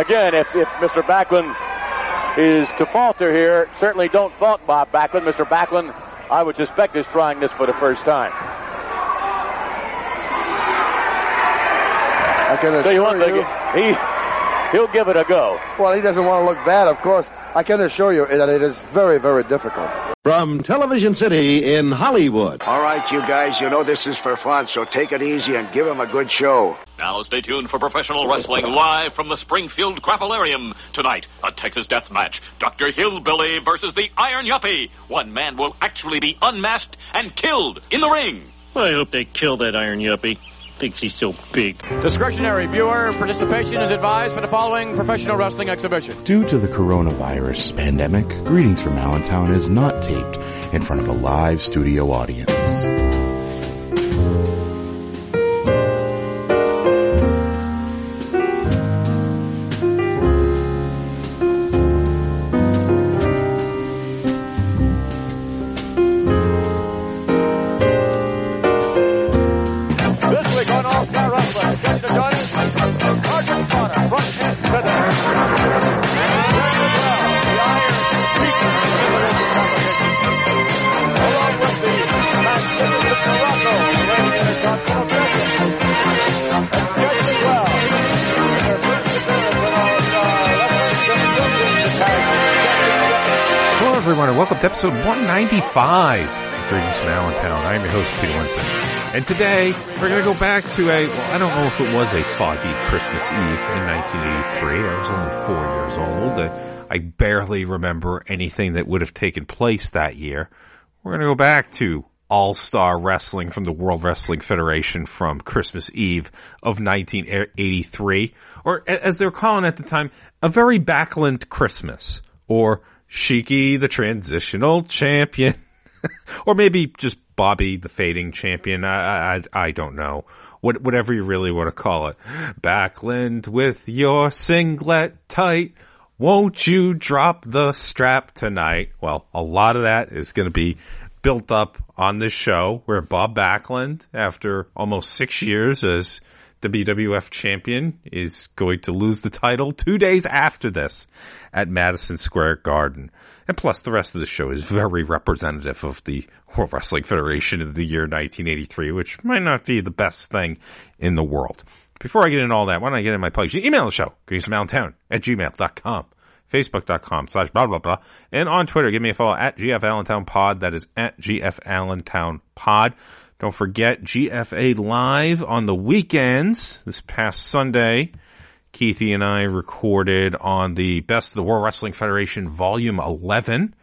again, if, if Mr. Backlund is to falter here, certainly don't fault Bob Backlund. Mr. Backlund, I would suspect, is trying this for the first time. I can assure you, what, you he he'll give it a go. Well, he doesn't want to look bad, of course. I can assure you that it is very, very difficult. From Television City in Hollywood. All right, you guys, you know this is for fun, so take it easy and give him a good show. Now stay tuned for professional wrestling live from the Springfield Grapplearium. Tonight, a Texas death match. Dr. Hillbilly versus the Iron Yuppie. One man will actually be unmasked and killed in the ring. I hope they kill that Iron Yuppie thinks he's so big. Discretionary viewer participation is advised for the following professional wrestling exhibition. Due to the coronavirus pandemic, Greetings from Allentown is not taped in front of a live studio audience. Welcome to episode 195 of Greetings from Allentown. I'm your host, Peter Winston. And today, we're going to go back to a, well, I don't know if it was a foggy Christmas Eve in 1983. I was only four years old. I barely remember anything that would have taken place that year. We're going to go back to all-Star Wrestling from the World Wrestling Federation from Christmas Eve of 1983, or as they were calling it at the time, a very Backlund Christmas, or Shiki, the transitional champion. or maybe just Bobby, the fading champion. I, I, I don't know. What, whatever you really want to call it. Backlund with your singlet tight. Won't you drop the strap tonight? Well, a lot of that is going to be built up on this show where Bob Backlund, after almost six years as WWF champion, is going to lose the title two days after this at Madison Square Garden. And plus, the rest of the show is very representative of the World Wrestling Federation of the year 1983, which might not be the best thing in the world. Before I get into all that, why don't I get in my plugs? You email the show, greasemountown at gmail.com, facebook.com slash blah, blah, blah. And on Twitter, give me a follow at GF Allentown Pod. That is at GF Allentown Pod. Don't forget GFA Live on the weekends this past Sunday. Keithy and I recorded on the Best of the World Wrestling Federation Volume 11,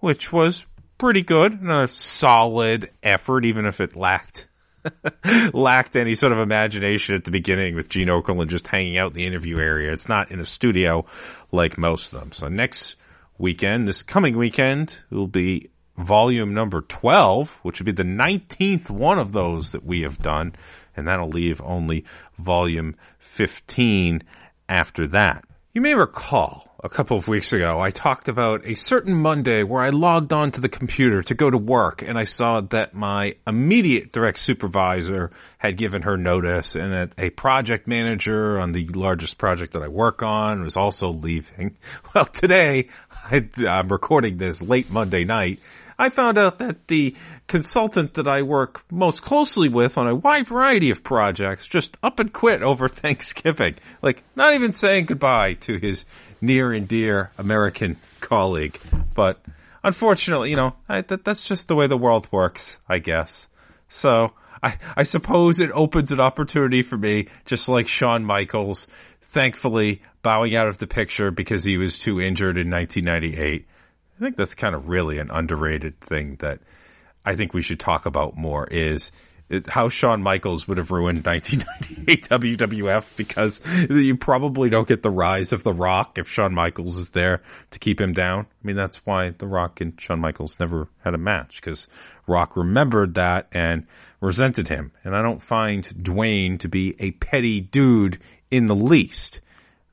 which was pretty good and a solid effort, even if it lacked lacked any sort of imagination at the beginning with Gene Okerlund just hanging out in the interview area. It's not in a studio like most of them. So next weekend, this coming weekend, will be volume number 12, which would be the 19th one of those that we have done and that'll leave only volume 15 after that. You may recall a couple of weeks ago, I talked about a certain Monday where I logged on to the computer to go to work and I saw that my immediate direct supervisor had given her notice and that a project manager on the largest project that I work on was also leaving. Well, today I, I'm recording this late Monday night I found out that the consultant that I work most closely with on a wide variety of projects just up and quit over Thanksgiving. Like, not even saying goodbye to his near and dear American colleague. But unfortunately, you know, I, that, that's just the way the world works, I guess. So, I, I suppose it opens an opportunity for me, just like Shawn Michaels, thankfully bowing out of the picture because he was too injured in 1998. I think that's kind of really an underrated thing that I think we should talk about more is how Shawn Michaels would have ruined 1998 WWF because you probably don't get the rise of The Rock if Shawn Michaels is there to keep him down. I mean, that's why The Rock and Shawn Michaels never had a match because Rock remembered that and resented him. And I don't find Dwayne to be a petty dude in the least.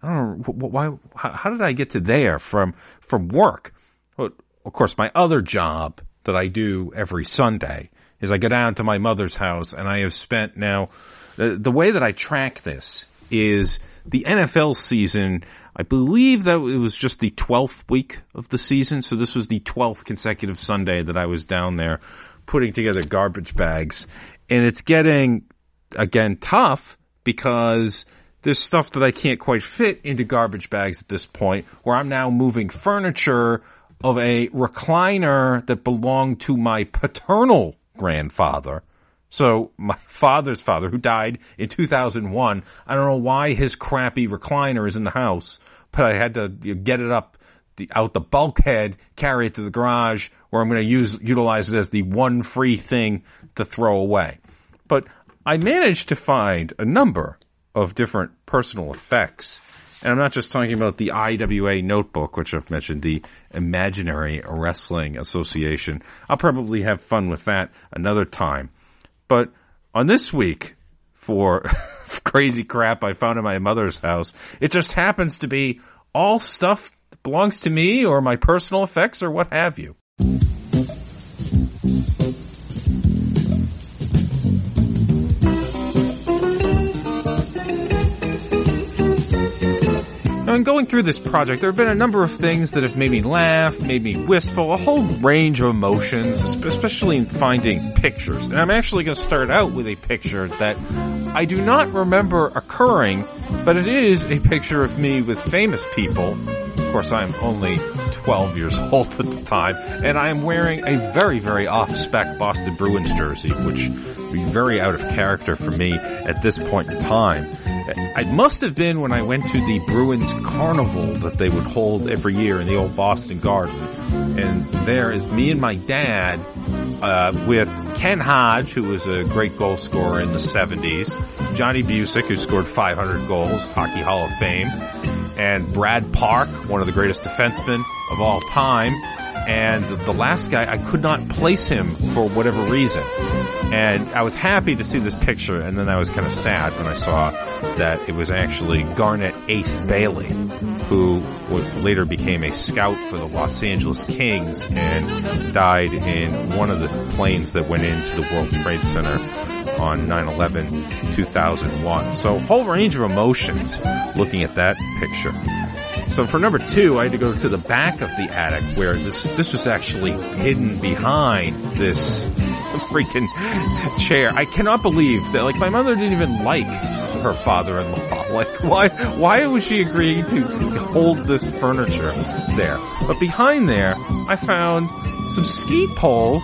I don't know why. How, how did I get to there from from work? Of course, my other job that I do every Sunday is I go down to my mother's house and I have spent now, the, the way that I track this is the NFL season. I believe that it was just the 12th week of the season. So this was the 12th consecutive Sunday that I was down there putting together garbage bags. And it's getting, again, tough because there's stuff that I can't quite fit into garbage bags at this point where I'm now moving furniture of a recliner that belonged to my paternal grandfather. So my father's father, who died in 2001, I don't know why his crappy recliner is in the house, but I had to get it up the, out the bulkhead, carry it to the garage, where I'm going to use utilize it as the one free thing to throw away. But I managed to find a number of different personal effects. And I'm not just talking about the IWA notebook, which I've mentioned, the Imaginary Wrestling Association. I'll probably have fun with that another time. But on this week, for crazy crap I found in my mother's house, it just happens to be all stuff belongs to me or my personal effects or what have you. In going through this project, there have been a number of things that have made me laugh, made me wistful, a whole range of emotions, especially in finding pictures. And I'm actually going to start out with a picture that I do not remember occurring, but it is a picture of me with famous people. Of course, I'm only 12 years old at the time, and I am wearing a very, very off-spec Boston Bruins jersey, which would be very out of character for me at this point in time. It must have been when I went to the Bruins Carnival that they would hold every year in the old Boston Garden. And there is me and my dad, uh, with Ken Hodge, who was a great goal scorer in the 70s, Johnny Bucyk, who scored 500 goals, Hockey Hall of Fame, and Brad Park, one of the greatest defensemen of all time. And the last guy, I could not place him for whatever reason. And I was happy to see this picture, and then I was kind of sad when I saw that it was actually Garnet Ace Bailey, who later became a scout for the Los Angeles Kings and died in one of the planes that went into the World Trade Center on 9-11 2001. So whole range of emotions looking at that picture. So for number two, I had to go to the back of the attic where this this was actually hidden behind this freaking chair. I cannot believe that like my mother didn't even like her father-in-law. Like why why was she agreeing to, to hold this furniture there? But behind there, I found some ski poles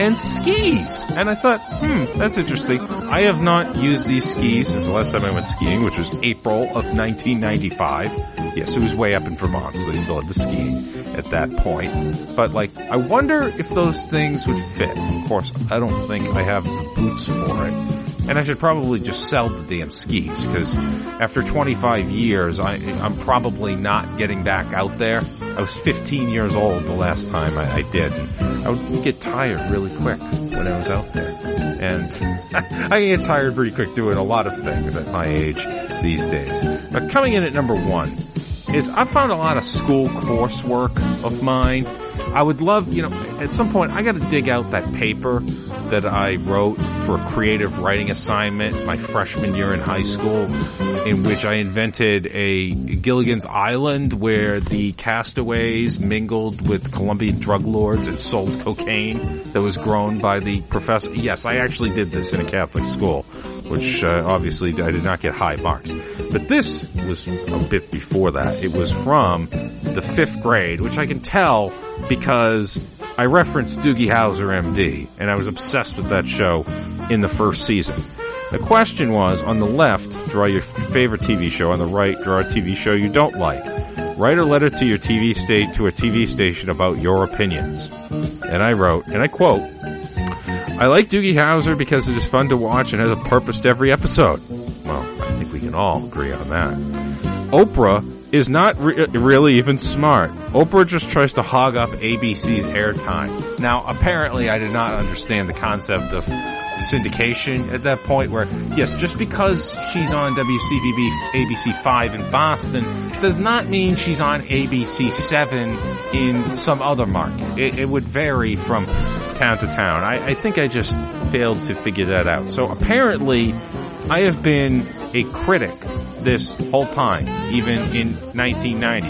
and skis. And I thought, hmm, that's interesting. I have not used these skis since the last time I went skiing, which was April of 1995. Yes, it was way up in Vermont, so they still had the skiing at that point. But like, I wonder if those things would fit. Of course, I don't think I have the boots for it. And I should probably just sell the damn skis, because after 25 years, I, I'm probably not getting back out there. I was 15 years old the last time I, I did. I would get tired really quick when I was out there. And I get tired pretty quick doing a lot of things at my age these days. But coming in at number one is I found a lot of school coursework of mine. I would love, you know, at some point I gotta dig out that paper that I wrote for a creative writing assignment my freshman year in high school in which I invented a Gilligan's Island where the castaways mingled with Colombian drug lords and sold cocaine that was grown by the professor. Yes, I actually did this in a Catholic school, which uh, obviously I did not get high marks. But this was a bit before that. It was from the fifth grade, which I can tell because I referenced Doogie Howser MD, and I was obsessed with that show in the first season. The question was, on the left, draw your favorite TV show. On the right, draw a TV show you don't like. Write a letter to your TV state to a TV station about your opinions. And I wrote, and I quote, I like Doogie Howser because it is fun to watch and has a purpose to every episode. Well, I think we can all agree on that. Oprah is not re- really even smart. Oprah just tries to hog up ABC's airtime. Now, apparently I did not understand the concept of syndication at that point where, yes, just because she's on WCVB ABC 5 in Boston does not mean she's on ABC 7 in some other market. It, it would vary from town to town. I, I think I just failed to figure that out. So apparently I have been a critic this whole time, even in 1990.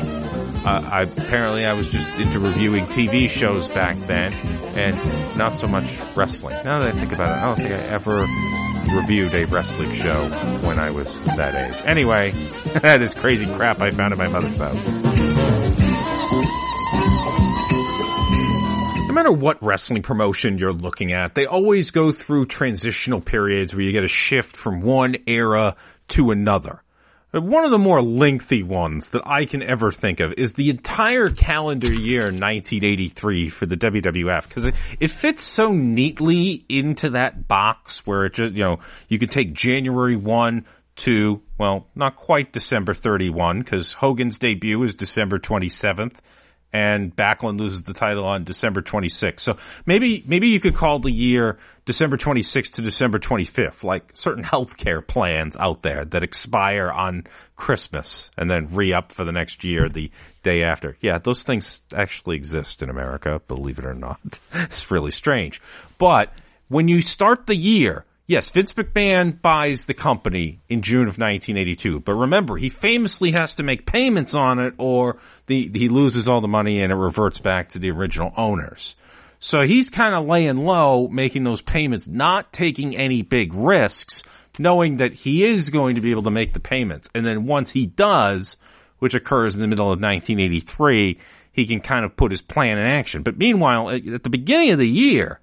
Uh, I, apparently, I was just into reviewing TV shows back then, and not so much wrestling. Now that I think about it, I don't think I ever reviewed a wrestling show when I was that age. Anyway, that is crazy crap I found at my mother's house. No matter what wrestling promotion you're looking at, they always go through transitional periods where you get a shift from one era to another. One of the more lengthy ones that I can ever think of is the entire calendar year 1983 for the WWF because it, it fits so neatly into that box where it just, you know, you could take January 1 to, well, not quite December 31 because Hogan's debut is December 27th and Backlund loses the title on December 26th. So maybe, maybe you could call the year December 26th to December 25th, like certain healthcare plans out there that expire on Christmas and then re-up for the next year the day after. Yeah, those things actually exist in America, believe it or not. it's really strange. But when you start the year, Yes, Vince McMahon buys the company in June of 1982, but remember, he famously has to make payments on it or the, he loses all the money and it reverts back to the original owners. So he's kind of laying low, making those payments, not taking any big risks, knowing that he is going to be able to make the payments. And then once he does, which occurs in the middle of 1983, he can kind of put his plan in action. But meanwhile, at the beginning of the year,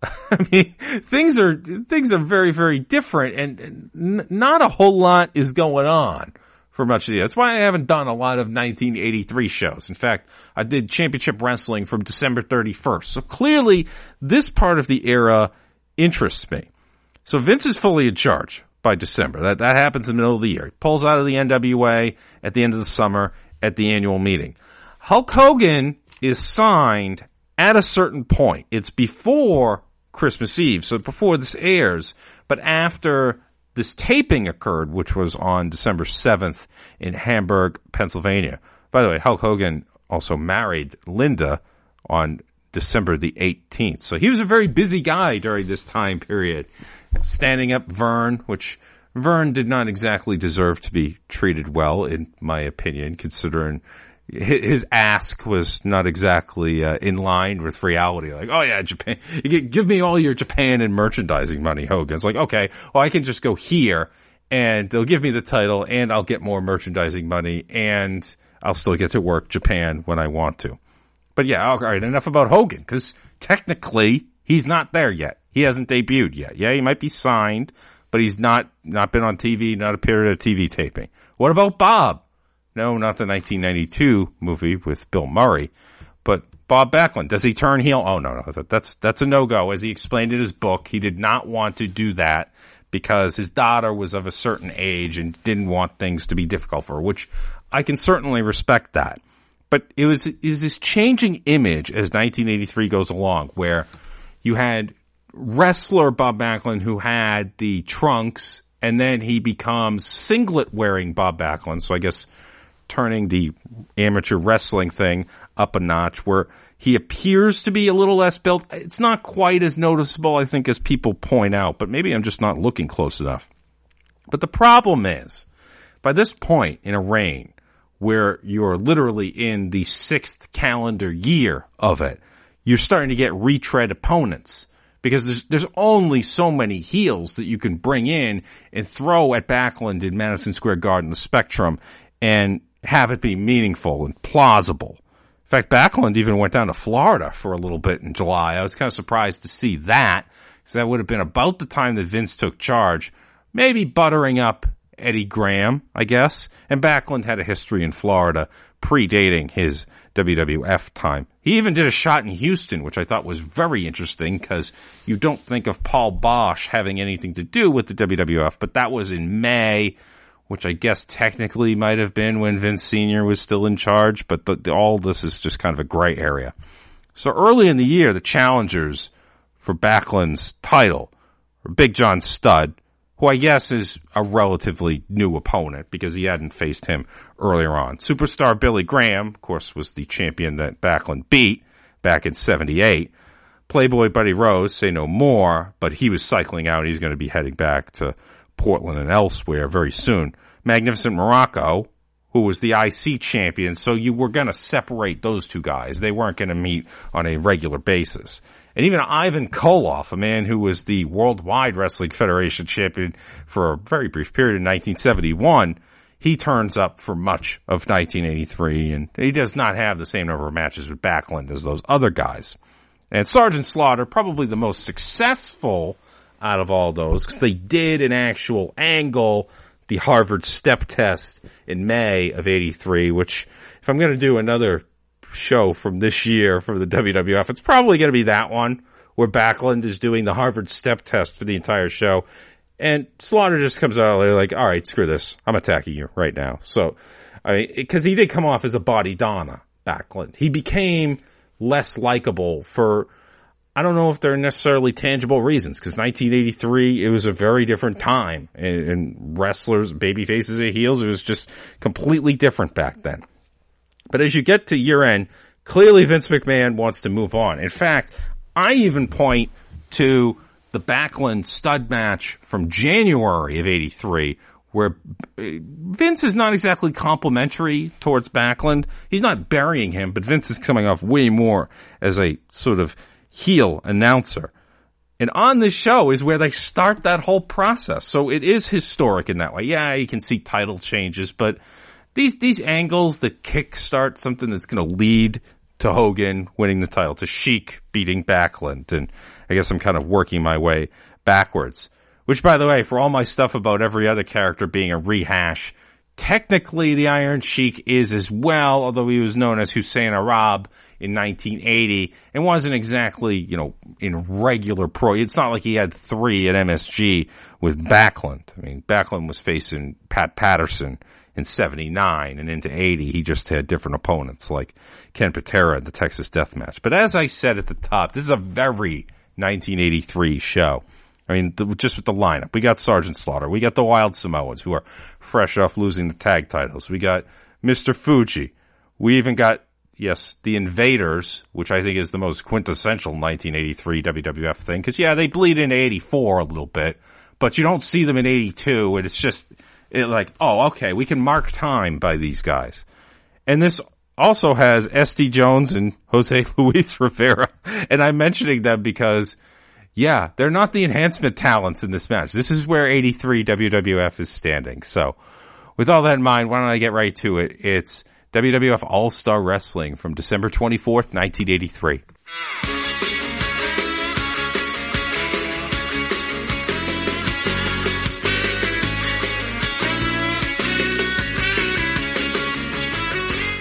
I mean, things are things are very very different, and, and not a whole lot is going on for much of the year. That's why I haven't done a lot of 1983 shows. In fact, I did Championship Wrestling from December 31st. So clearly, this part of the era interests me. So Vince is fully in charge by December. That that happens in the middle of the year. He pulls out of the NWA at the end of the summer at the annual meeting. Hulk Hogan is signed at a certain point. It's before Christmas Eve, so before this airs, but after this taping occurred, which was on December 7th in Hamburg, Pennsylvania. By the way, Hulk Hogan also married Linda on December the 18th. So he was a very busy guy during this time period, standing up Verne, which Verne did not exactly deserve to be treated well, in my opinion, considering his ask was not exactly uh, in line with reality. Like, oh yeah, Japan, give me all your Japan and merchandising money, Hogan. It's like, okay, well I can just go here and they'll give me the title and I'll get more merchandising money and I'll still get to work Japan when I want to. But yeah, all right, enough about Hogan because technically he's not there yet. He hasn't debuted yet. Yeah, he might be signed, but he's not not been on TV, not appeared at a TV taping. What about Bob? No, not the 1992 movie with Bill Murray, but Bob Backlund. Does he turn heel? Oh no, no, that's that's a no go. As he explained in his book, he did not want to do that because his daughter was of a certain age and didn't want things to be difficult for her, which I can certainly respect that. But it was is this changing image as 1983 goes along, where you had wrestler Bob Backlund who had the trunks, and then he becomes singlet wearing Bob Backlund. So I guess turning the amateur wrestling thing up a notch where he appears to be a little less built. It's not quite as noticeable, I think, as people point out, but maybe I'm just not looking close enough. But the problem is, by this point in a reign where you're literally in the sixth calendar year of it, you're starting to get retread opponents because there's, there's only so many heels that you can bring in and throw at Backlund in Madison Square Garden, the Spectrum, and have it be meaningful and plausible. In fact, Backlund even went down to Florida for a little bit in July. I was kind of surprised to see that, because that would have been about the time that Vince took charge, maybe buttering up Eddie Graham, I guess. And Backlund had a history in Florida predating his WWF time. He even did a shot in Houston, which I thought was very interesting because you don't think of Paul Boesch having anything to do with the WWF, but that was in May which I guess technically might have been when Vince Sr. was still in charge, but the, the, all this is just kind of a gray area. So early in the year, the challengers for Backlund's title were Big John Studd, who I guess is a relatively new opponent because he hadn't faced him earlier on. Superstar Billy Graham, of course, was the champion that Backlund beat back in 78. Playboy Buddy Rose, say no more, but he was cycling out. He's going to be heading back to Portland and elsewhere very soon. Magnificent Muraco, who was the IC champion. So you were going to separate those two guys. They weren't going to meet on a regular basis. And even Ivan Koloff, a man who was the Worldwide Wrestling Federation champion for a very brief period in 1971, he turns up for much of 1983 and he does not have the same number of matches with Backlund as those other guys. And Sergeant Slaughter, probably the most successful out of all those because they did an actual angle the Harvard step test in May of 83, which if I'm going to do another show from this year for the WWF, it's probably going to be that one where Backlund is doing the Harvard step test for the entire show. And Slaughter just comes out like, all right, screw this. I'm attacking you right now. So, I because he did come off as a body Donna, Backlund. He became less likable for I don't know if they're necessarily tangible reasons because 1983 it was a very different time and, and wrestlers, baby faces and heels, it was just completely different back then. But as you get to year end, clearly Vince McMahon wants to move on. In fact, I even point to the Backlund Studd match from January of 83 where uh, Vince is not exactly complimentary towards Backlund. He's not burying him, but Vince is coming off way more as a sort of heel announcer. And on this show is where they start that whole process. So it is historic in that way. Yeah, you can see title changes, but these these angles that kickstart something that's going to lead to Hogan winning the title, to Sheik beating Backlund, and I guess I'm kind of working my way backwards. Which, by the way, for all my stuff about every other character being a rehash, technically the Iron Sheik is as well, although he was known as Hussein Arab in 1980 and wasn't exactly, you know, in regular pro. It's not like he had three at MSG with Backlund. I mean, Backlund was facing Pat Patterson in 79 and into 80. He just had different opponents like Ken Patera in the Texas Death Match. But as I said at the top, this is a very 1983 show. I mean, the, just with the lineup, we got Sergeant Slaughter, we got the Wild Samoans who are fresh off losing the tag titles. We got Mr. Fuji. We even got yes, the Invaders, which I think is the most quintessential 1983 WWF thing. Because yeah, they bleed into 84 a little bit, but you don't see them in 82, and it's just it like, oh, okay, we can mark time by these guys. And this also has SD Jones and Jose Luis Rivera, and I'm mentioning them because. Yeah, they're not the enhancement talents in this match. This is where 83 WWF is standing. So, with all that in mind, why don't I get right to it? It's WWF All Star Wrestling from December 24th, 1983.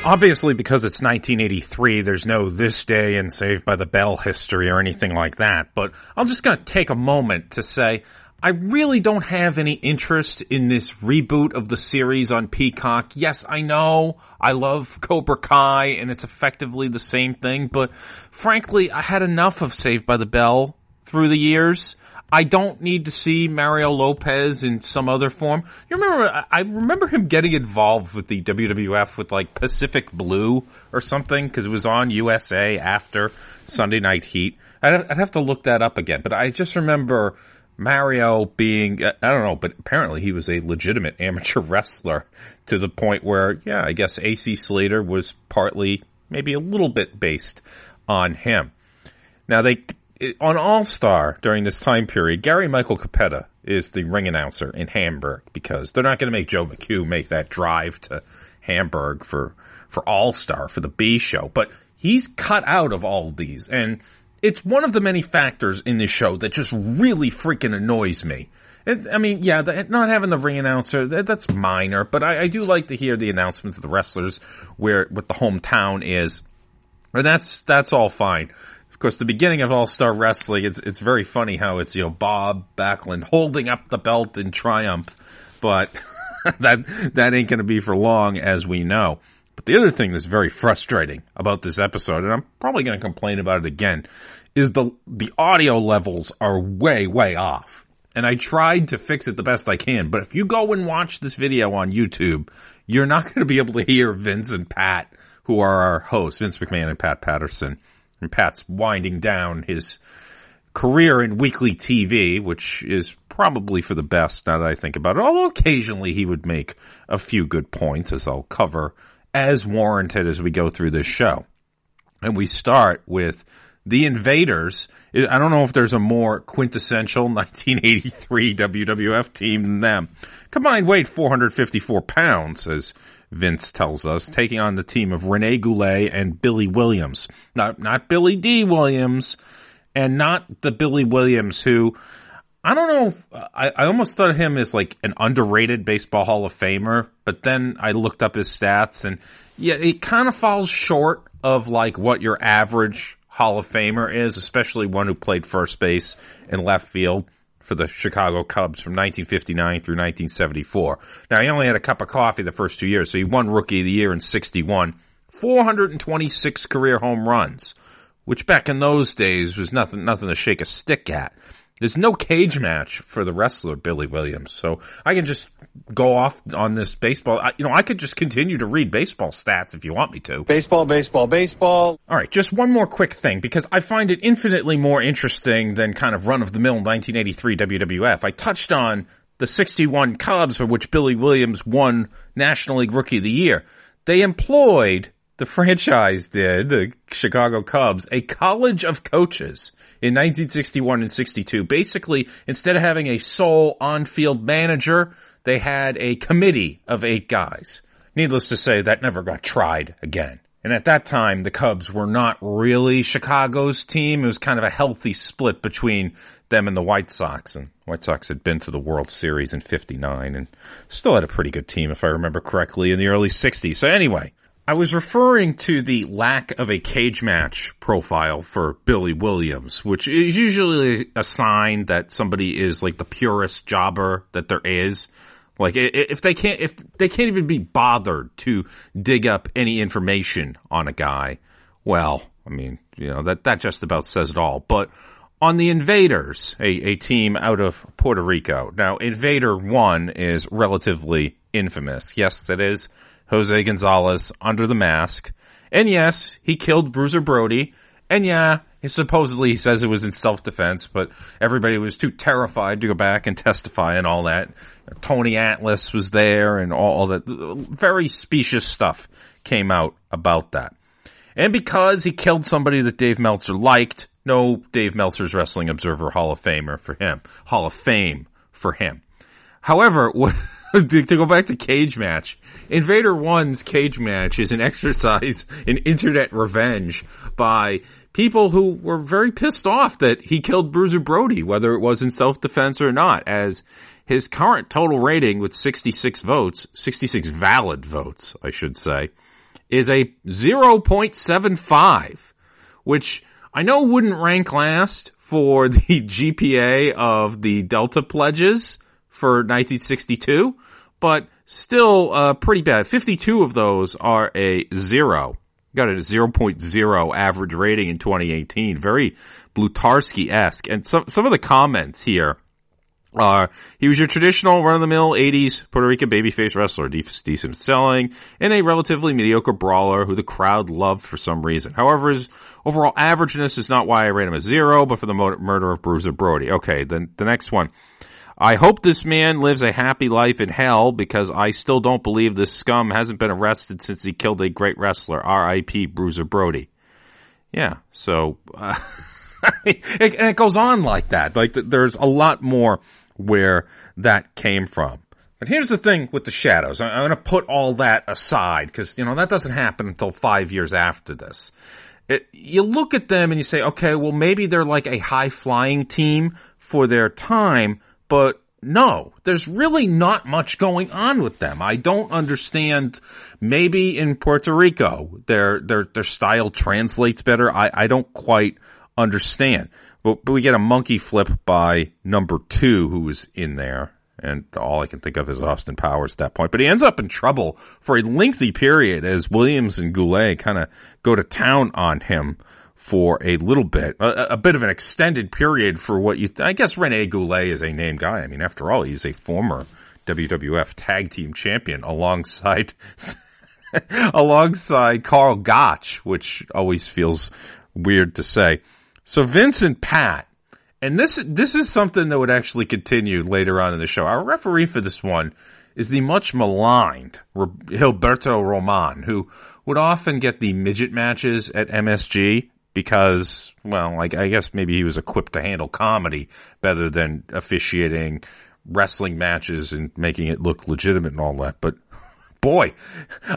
Obviously, because it's 1983, there's no this day and Saved by the Bell history or anything like that. But I'm just going to take a moment to say I really don't have any interest in this reboot of the series on Peacock. Yes, I know I love Cobra Kai and it's effectively the same thing, but frankly, I had enough of Saved by the Bell through the years. I don't need to see Mario Lopez in some other form. You remember, I remember him getting involved with the WWF with like Pacific Blue or something because it was on USA after Sunday Night Heat. I'd, have to look that up again, but I just remember Mario being, I don't know, but apparently he was a legitimate amateur wrestler to the point where, yeah, I guess AC Slater was partly, maybe a little bit based on him. Now they, on All Star during this time period, Gary Michael Cappetta is the ring announcer in Hamburg because they're not going to make Joe McHugh make that drive to Hamburg for, for All Star for the B show, but he's cut out of all of these and it's one of the many factors in this show that just really freaking annoys me. It, I mean, yeah, the, not having the ring announcer, that, that's minor, but I, I, do like to hear the announcements of the wrestlers where, what the hometown is. And that's, that's all fine. Of course, the beginning of All Star Wrestling, it's, it's very funny how it's, you know, Bob Backlund holding up the belt in triumph, but that, that ain't gonna be for long as we know. But the other thing that's very frustrating about this episode, and I'm probably going to complain about it again, is the the audio levels are way way off. And I tried to fix it the best I can, but if you go and watch this video on YouTube, you're not going to be able to hear Vince and Pat, who are our hosts, Vince McMahon and Pat Patterson. And Pat's winding down his career in weekly TV, which is probably for the best now that I think about it. Although occasionally he would make a few good points, as I'll cover as warranted as we go through this show. And we start with the Invaders. I don't know if there's a more quintessential 1983 WWF team than them. Combined weight 454 pounds, as Vince tells us, taking on the team of Rene Goulet and Billy Williams. Not, not Billy Dee Williams, and not the Billy Williams who, I don't know, I, I almost thought of him as like an underrated baseball Hall of Famer, but then I looked up his stats and yeah, it kind of falls short of like what your average Hall of Famer is, especially one who played first base and left field for the Chicago Cubs from 1959 through 1974. Now, he only had a cup of coffee the first two years, so he won Rookie of the Year in 61. 426 career home runs, which back in those days was nothing, nothing to shake a stick at. There's no cage match for the wrestler Billy Williams, so I can just go off on this baseball. I, you know, I could just continue to read baseball stats if you want me to. Baseball, baseball, baseball. All right, just one more quick thing because I find it infinitely more interesting than kind of run of the mill 1983 WWF. I touched on the 61 Cubs for which Billy Williams won National League Rookie of the Year. They employed the franchise did, the Chicago Cubs, a college of coaches in 1961 and 62. Basically, instead of having a sole on-field manager, they had a committee of eight guys. Needless to say, that never got tried again. And at that time, the Cubs were not really Chicago's team. It was kind of a healthy split between them and the White Sox. And White Sox had been to the World Series in 59 and still had a pretty good team, if I remember correctly, in the early 60s. So anyway, I was referring to the lack of a cage match profile for Billy Williams, which is usually a sign that somebody is like the purest jobber that there is. Like if they can't, if they can't even be bothered to dig up any information on a guy, well, I mean, you know, that, that just about says it all. But on the Invaders, a, a team out of Puerto Rico. Now, Invader 1 is relatively infamous. Yes, it is. Jose Gonzalez under the mask. And yes, he killed Bruiser Brody. And yeah, he supposedly he says it was in self-defense, but everybody was too terrified to go back and testify and all that. Tony Atlas was there and all, all that. Very specious stuff came out about that. And because he killed somebody that Dave Meltzer liked, no Dave Meltzer's Wrestling Observer Hall of Famer for him. Hall of Fame for him. However, what to, to, go back to cage match, Invader One's cage match is an exercise in internet revenge by people who were very pissed off that he killed Bruiser Brody, whether it was in self-defense or not, as his current total rating with 66 votes, 66 valid votes, I should say, is a 0.75, which I know wouldn't rank last for the GPA of the Delta pledges, for 1962, but still uh, pretty bad. 52 of those are a zero. Got a 0.0 average rating in 2018. Very Blutarsky-esque. And some, some of the comments here are, he was your traditional run-of-the-mill 80s Puerto Rican babyface wrestler, decent selling, and a relatively mediocre brawler who the crowd loved for some reason. However, his overall averageness is not why I rate him a zero, but for the murder of Bruiser Brody. Okay, then the next one. I hope this man lives a happy life in hell because I still don't believe this scum hasn't been arrested since he killed a great wrestler. R.I.P. Bruiser Brody. Yeah, so, uh, it, and it goes on like that. Like, there's a lot more where that came from. But here's the thing with the shadows. I'm going to put all that aside because, you know, that doesn't happen until five years after this. It, you look at them and you say, okay, well, maybe they're like a high flying team for their time, but no, there's really not much going on with them. I don't understand. Maybe in Puerto Rico, their their their style translates better. I I don't quite understand. But, but we get a monkey flip by number two, who was in there, and all I can think of is Austin Powers at that point. But he ends up in trouble for a lengthy period as Williams and Goulet kind of go to town on him for a little bit, a, a, bit of an extended period for what you, I guess Rene Goulet is a named guy. I mean, after all, he's a former WWF tag team champion alongside, alongside Karl Gotch, which always feels weird to say. So Vincent Pat And this this is something that would actually continue later on in the show. Our referee for this one is the much maligned Gilberto Roman, who would often get the midget matches at MSG because, well, like I guess maybe he was equipped to handle comedy better than officiating wrestling matches and making it look legitimate and all that. But boy,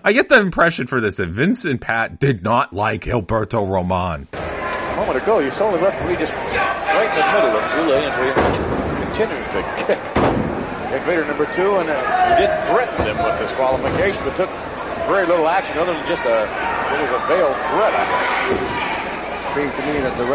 I get the impression for this that Vince and Pat did not like Gilberto Roman. A moment ago, you saw the referee just right in the middle of and we continued to kick Invader number two, and uh, he did threaten him with disqualification, but took very little action other than just a, it was a veiled threat, To me that the.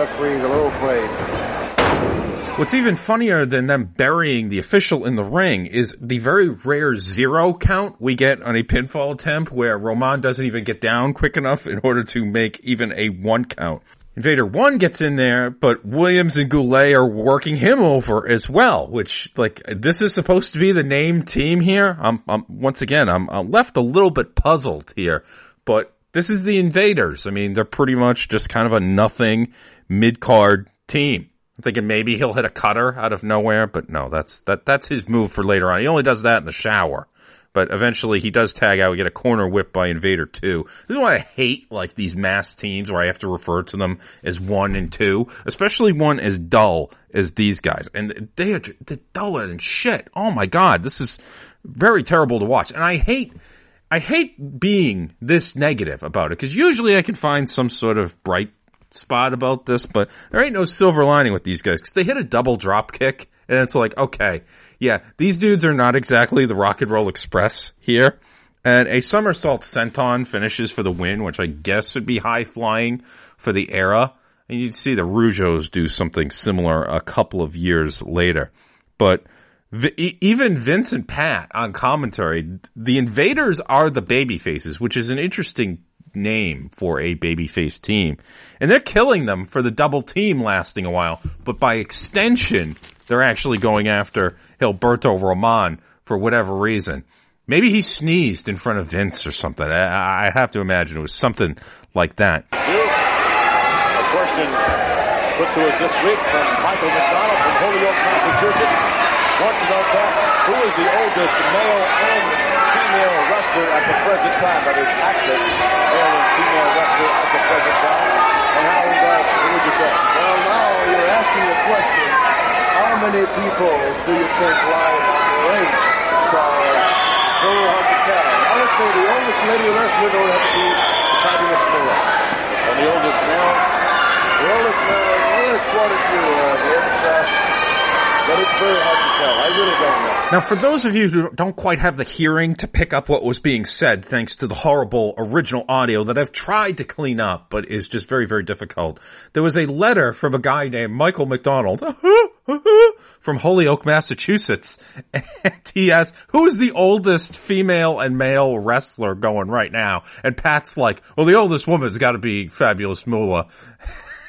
What's even funnier than them burying the official in the ring is the very rare zero count we get on a pinfall attempt where Roman doesn't even get down quick enough in order to make even a one count. Invader 1 gets in there, but Williams and Goulet are working him over as well, which, like, this is supposed to be the name team here. I'm, I'm once again, I'm, I'm left a little bit puzzled here, but this is the Invaders. I mean, they're pretty much just kind of a nothing mid-card team. I'm thinking maybe he'll hit a cutter out of nowhere, but no, that's, that, that's his move for later on. He only does that in the shower but eventually he does tag out. We get a corner whip by Invader 2. This is why I hate like these mass teams where I have to refer to them as one and two, especially one as dull as these guys. And they are they're duller than shit. Oh my god, this is very terrible to watch. And I hate I hate being this negative about it because usually I can find some sort of bright spot about this, but there ain't no silver lining with these guys because they hit a double drop kick and it's like, okay, yeah, these dudes are not exactly the Rock and Roll Express here. And a somersault senton finishes for the win, which I guess would be high flying for the era. And you'd see the Rougeaus do something similar a couple of years later. But even Vince and Pat on commentary, the Invaders are the baby faces, which is an interesting name for a babyface team. And they're killing them for the double team lasting a while. But by extension, they're actually going after Gilberto Roman for whatever reason. Maybe he sneezed in front of Vince or something. I, I have to imagine it was something like that. A question put to us this week from Michael McDonald from Holyoke, Massachusetts. Wants to know, Pat, who is the oldest male and female wrestler at the present time? That is active male and female wrestler at the present time. And how is that? Who would you say? Well, now you're asking a question how many people do you think lie on the ring? So, very hard to tell. I would say the oldest lady wrestler would have to be Fabulous Moolah. And the oldest male? The oldest male, well, it's 42. Uh, it's, uh, but it's very hard to tell. I really don't know. Now, for those of you who don't quite have the hearing to pick up what was being said, thanks to the horrible original audio that I've tried to clean up, but is just very, very difficult, there was a letter from a guy named Michael McDonald from Holyoke, Massachusetts, and he asked, "Who's the oldest female and male wrestler going right now?" And Pat's like, "Well, the oldest woman's got to be Fabulous Moolah."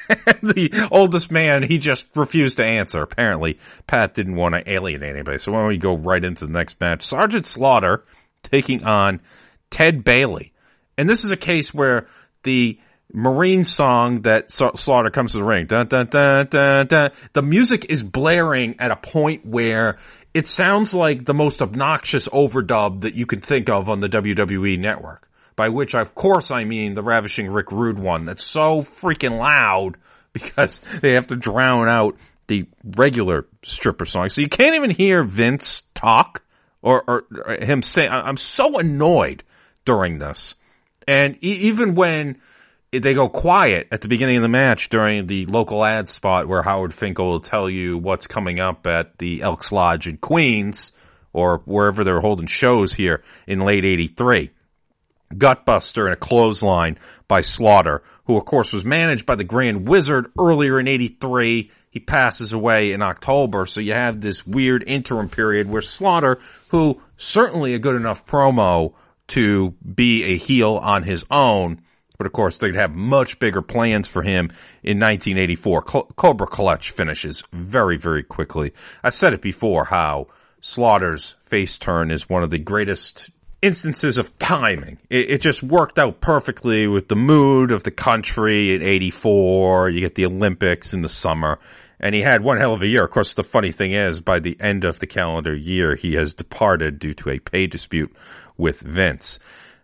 the oldest man, he just refused to answer. Apparently, Pat didn't want to alienate anybody. So why don't we go right into the next match? Sergeant Slaughter taking on Ted Bailey. And this is a case where the Marine song that Slaughter comes to the ring, dun, dun, dun, dun, dun, the music is blaring at a point where it sounds like the most obnoxious overdub that you could think of on the WWE network by which of course I mean the Ravishing Rick Rude one that's so freaking loud because they have to drown out the regular stripper song. So you can't even hear Vince talk or, or, or him say, I'm so annoyed during this. And e- even when they go quiet at the beginning of the match during the local ad spot where Howard Finkel will tell you what's coming up at the Elks Lodge in Queens or wherever they're holding shows here in late 83 gutbuster and a clothesline by Slaughter, who of course was managed by the Grand Wizard earlier in 83. He passes away in October, so you have this weird interim period where Slaughter, who certainly a good enough promo to be a heel on his own, but of course they'd have much bigger plans for him in 1984. Cobra Clutch finishes very, very quickly. I said it before how Slaughter's face turn is one of the greatest instances of timing. It, it, just worked out perfectly with the mood of the country in 84. You get the Olympics in the summer. and he had one hell of a year. Of course, the funny thing is, by the end of the calendar year, he has departed due to a pay dispute with Vince.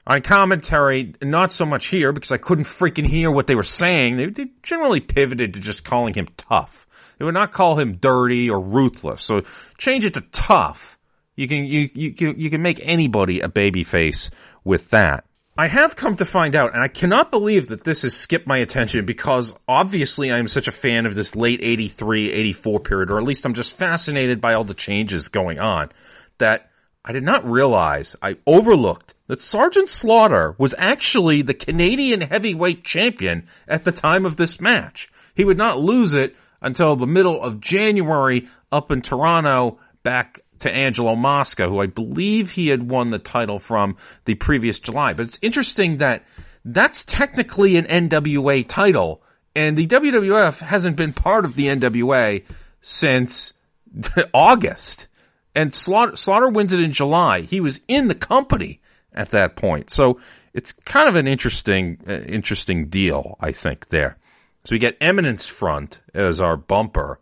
On commentary, not so much here because I couldn't freaking hear what they were saying. They, they generally pivoted to just calling him tough. They would not call him dirty or ruthless. So change it to tough. You can you you you can make anybody a baby face with that. I have come to find out, and I cannot believe that this has skipped my attention because obviously I'm such a fan of this late 83, 84 period, or at least I'm just fascinated by all the changes going on, that I did not realize, I overlooked that Sergeant Slaughter was actually the Canadian heavyweight champion at the time of this match. He would not lose it until the middle of January up in Toronto back to Angelo Mosca, who I believe he had won the title from the previous July. But it's interesting that that's technically an NWA title, and the WWF hasn't been part of the NWA since August. And Slaughter, Slaughter wins it in July. He was in the company at that point. So it's kind of an interesting, uh, interesting deal, I think, there. So we get Eminence Front as our bumper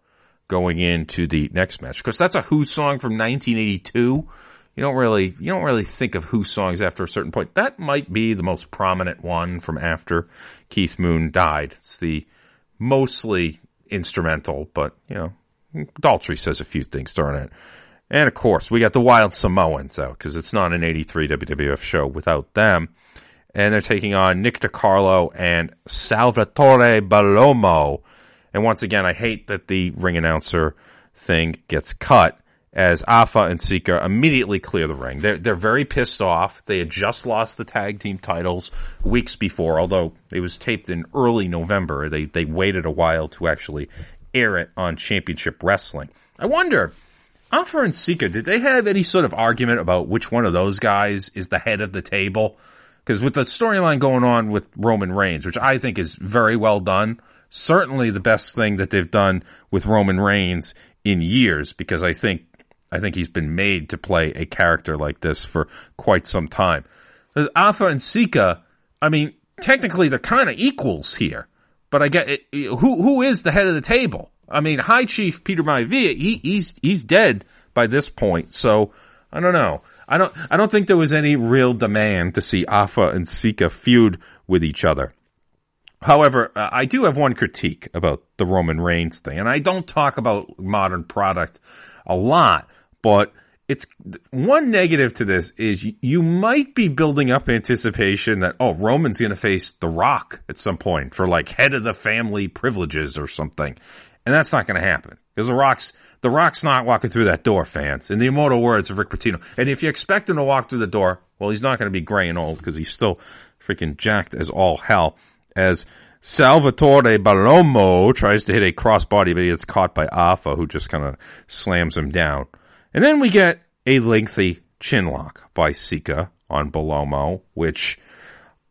going into the next match because that's a Who song from 1982. You don't really you don't really think of Who songs after a certain point. That might be the most prominent one from after Keith Moon died. It's the mostly instrumental, but you know, Daltrey says a few things during it. And of course, we got the Wild Samoans out because it's not an 83 WWF show without them. And they're taking on Nick DiCarlo and Salvatore Bellomo and once again, I hate that the ring announcer thing gets cut as Afa and Sika immediately clear the ring. They're, they're very pissed off. They had just lost the tag team titles weeks before, although it was taped in early November. They, they waited a while to actually air it on Championship Wrestling. I wonder, Afa and Sika, did they have any sort of argument about which one of those guys is the head of the table? Because with the storyline going on with Roman Reigns, which I think is very well done, certainly the best thing that they've done with Roman Reigns in years because I think I think he's been made to play a character like this for quite some time. Afa and Sika, I mean, technically they're kind of equals here, but I get it, who who is the head of the table? I mean, High Chief Peter Maivia, he, he's he's dead by this point, so I don't know. I don't I don't think there was any real demand to see Afa and Sika feud with each other. However, uh, I do have one critique about the Roman Reigns thing, and I don't talk about modern product a lot, but it's one negative to this is you, you might be building up anticipation that oh Roman's going to face The Rock at some point for like head of the family privileges or something, and that's not going to happen because The Rock's The Rock's not walking through that door, fans. In the immortal words of Rick Pitino, and if you expect him to walk through the door, well, he's not going to be gray and old because he's still freaking jacked as all hell as Salvatore Bellomo tries to hit a crossbody, but he gets caught by Afa, who just kind of slams him down. And then we get a lengthy chin lock by Sika on Bellomo, which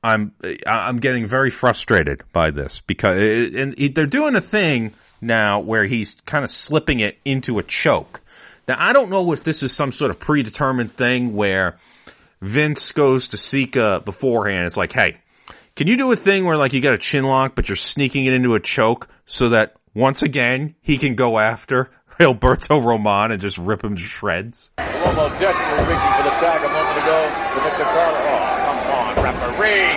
I'm I'm getting very frustrated by this because it, and they're doing a thing now where he's kind of slipping it into a choke. Now I don't know if this is some sort of predetermined thing where Vince goes to Sika beforehand. It's like, hey, can you do a thing where like you got a chin lock, but you're sneaking it into a choke so that once again he can go after Alberto Roman and just rip him to shreds? Romo desperately reaching for the tag a moment ago to Nick DiCarlo. Oh, come on, referee!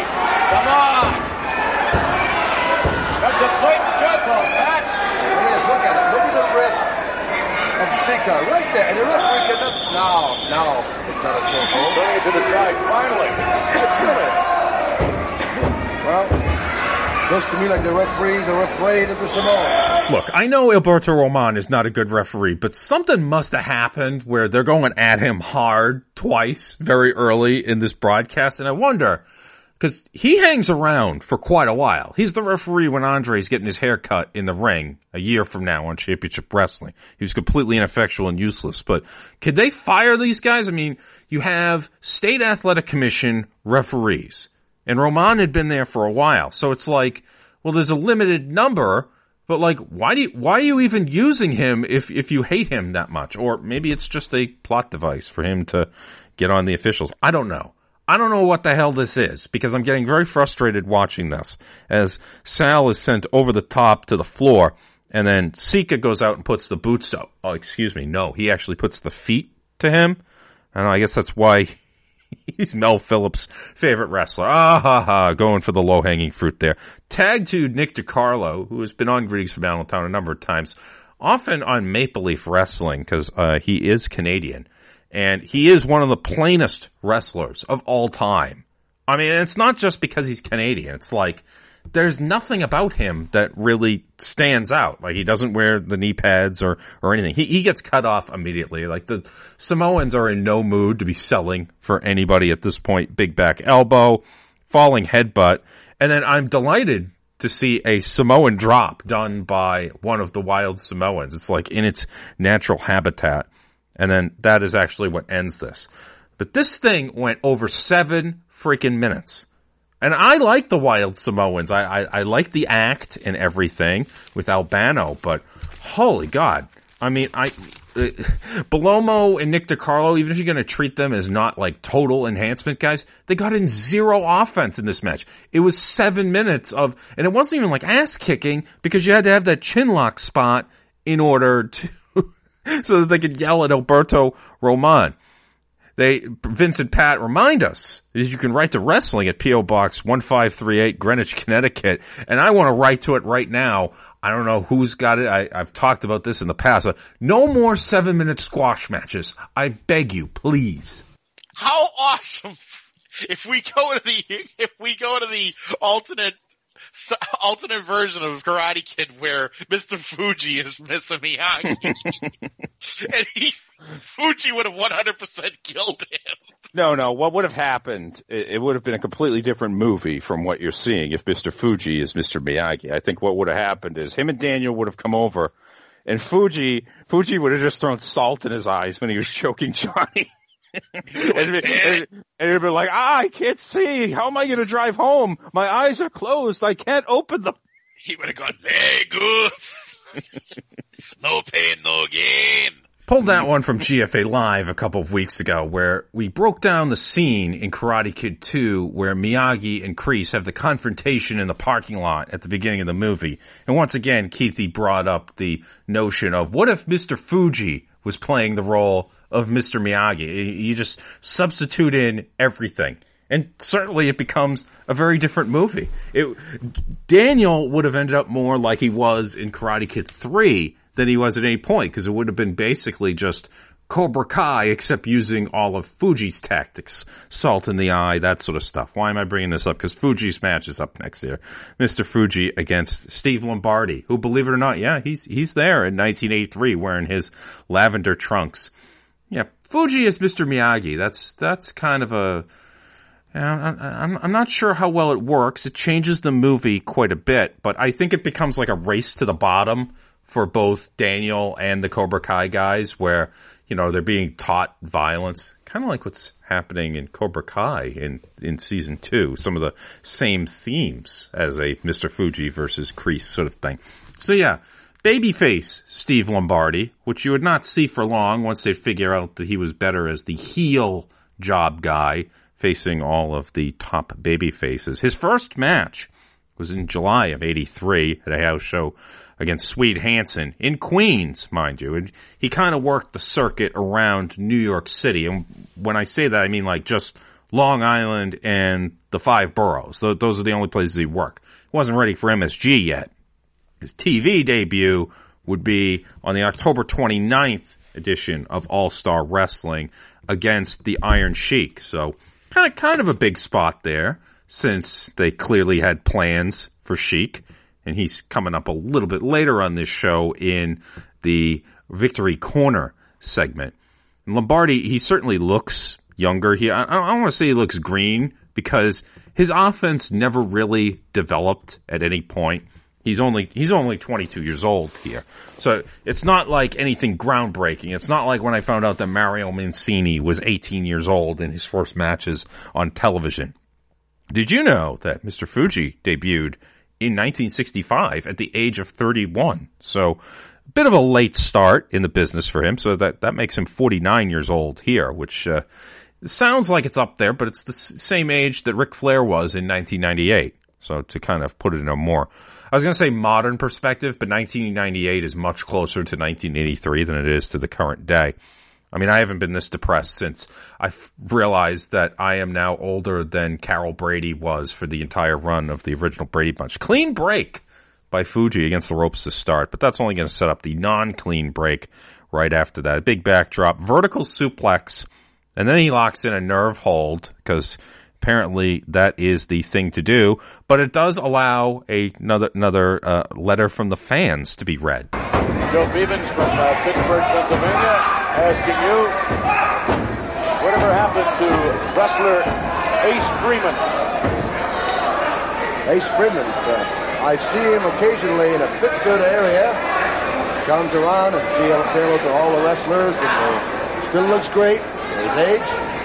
Come on! That's a blatant chokehold, Pat. It is. Look at it. Look at the wrist of Sika right there. And the referee can no, no, it's not a chokehold. Turning it to the side, finally. It's still it. Well, looks to me like the referees are afraid of the Samoan. Look, I know Alberto Roman is not a good referee, but something must have happened where they're going at him hard twice very early in this broadcast, and I wonder because he hangs around for quite a while. He's the referee when Andre's getting his hair cut in the ring a year from now on Championship Wrestling. He was completely ineffectual and useless. But could they fire these guys? I mean, you have state athletic commission referees. And Roman had been there for a while. So it's like, well, there's a limited number, but like, why do you, why are you even using him if, if you hate him that much? Or maybe it's just a plot device for him to get on the officials. I don't know. I don't know what the hell this is because I'm getting very frustrated watching this as Sal is sent over the top to the floor And then Sika goes out and puts the boots up. Oh, excuse me. No, he actually puts the feet to him. And I guess that's why he's Mel Phillips' favorite wrestler. Ah ha ha, going for the low hanging fruit there. Tag to Nick DiCarlo, who has been on Greetings from Allentown a number of times, often on Maple Leaf Wrestling because uh, he is Canadian. And he is one of the plainest wrestlers of all time. I mean, it's not just because he's Canadian. It's like, there's nothing about him that really stands out. Like he doesn't wear the knee pads or, or anything. He, he gets cut off immediately. Like the Samoans are in no mood to be selling for anybody at this point. Big back elbow, falling headbutt. And then I'm delighted to see a Samoan drop done by one of the wild Samoans. It's like in its natural habitat. And then that is actually what ends this. But this thing went over seven freaking minutes. And I like the Wild Samoans. I, I, I like the act and everything with Albano, but holy God. I mean, I, uh, Bellomo and Nick DiCarlo, even if you're going to treat them as not like total enhancement guys, they got in zero offense in this match. It was seven minutes of, and it wasn't even like ass kicking because you had to have that chin lock spot in order to, so that they could yell at Alberto Roman they Vincent Pat remind us is you can write to wrestling at PO Box 1538 Greenwich Connecticut and I want to write to it right now. I don't know who's got it. I, have talked about this in the past. No more seven minute squash matches. I beg you, please. How awesome if we go to the if we go to the alternate alternate version of Karate Kid where Mr. Fuji is Mr. Miyagi. and he, Fuji would have 100% killed him. No, no. What would have happened? It, it, would have been a completely different movie from what you're seeing if Mr. Fuji is Mr. Miyagi. I think what would have happened is him and Daniel would have come over and Fuji, Fuji would have just thrown salt in his eyes when he was choking Johnny and, and, and it'd be like, ah, I can't see. How am I going to drive home? My eyes are closed. I can't open them. He would have gone, very good. no pain, no gain. Pulled that one from GFA Live a couple of weeks ago where we broke down the scene in Karate Kid 2 where Miyagi and Kreese have the confrontation in the parking lot at the beginning of the movie. And once again, Keithy brought up the notion of what if Mr. Fuji was playing the role of Mr. Miyagi. You just substitute in everything. And certainly it becomes a very different movie. It, Daniel would have ended up more like he was in Karate Kid 3 than he was at any point because it would have been basically just Cobra Kai except using all of Fuji's tactics. Salt in the eye, that sort of stuff. Why am I bringing this up? Because Fuji's match is up next year. Mr. Fuji against Steve Lombardi, who believe it or not, yeah, he's, he's there in 1983 wearing his lavender trunks. Fuji is Mr. Miyagi. That's that's kind of a. I'm, I'm not sure how well it works. It changes the movie quite a bit, but I think it becomes like a race to the bottom for both Daniel and the Cobra Kai guys, where you know they're being taught violence, kind of like what's happening in Cobra Kai in in season two. Some of the same themes as a Mr. Fuji versus Kreese sort of thing. So yeah, Babyface Steve Lombardi, which you would not see for long once they figure out that he was better as the heel job guy facing all of the top baby faces. His first match was in July of 83 at a house show against Swede Hansen in Queens, mind you. And he kind of worked the circuit around New York City. And when I say that, I mean like just Long Island and the five boroughs. Those are the only places he worked. He wasn't ready for MSG yet. His TV debut would be on the October 29th edition of All Star Wrestling against the Iron Sheik. So kind of kind of a big spot there since they clearly had plans for Sheik and he's coming up a little bit later on this show in the Victory Corner segment. And Lombardi, he certainly looks younger. He I, I don't want to say he looks green because his offense never really developed at any point. He's only he's only 22 years old here, so it's not like anything groundbreaking. It's not like when I found out that Mario Mancini was 18 years old in his first matches on television. Did you know that Mr. Fuji debuted in 1965 at the age of 31? So, a bit of a late start in the business for him. So that that makes him 49 years old here, which uh, sounds like it's up there, but it's the same age that Ric Flair was in 1998. So to kind of put it in a more, I was going to say modern perspective, but 1998 is much closer to 1983 than it is to the current day. I mean, I haven't been this depressed since I realized that I am now older than Carol Brady was for the entire run of the original Brady Bunch. Clean break by Fuji against the ropes to start, but that's only going to set up the non-clean break right after that. A big backdrop, vertical suplex, and then he locks in a nerve hold because apparently that is the thing to do. But it does allow a, another another uh, letter from the fans to be read. Joe Bevens from uh, Pittsburgh, Pennsylvania, asking you whatever happened to wrestler Ace Freeman. Ace Freeman, uh, I see him occasionally in a Pittsburgh area. Comes around and see say hello to all the wrestlers, and uh, still looks great at his age.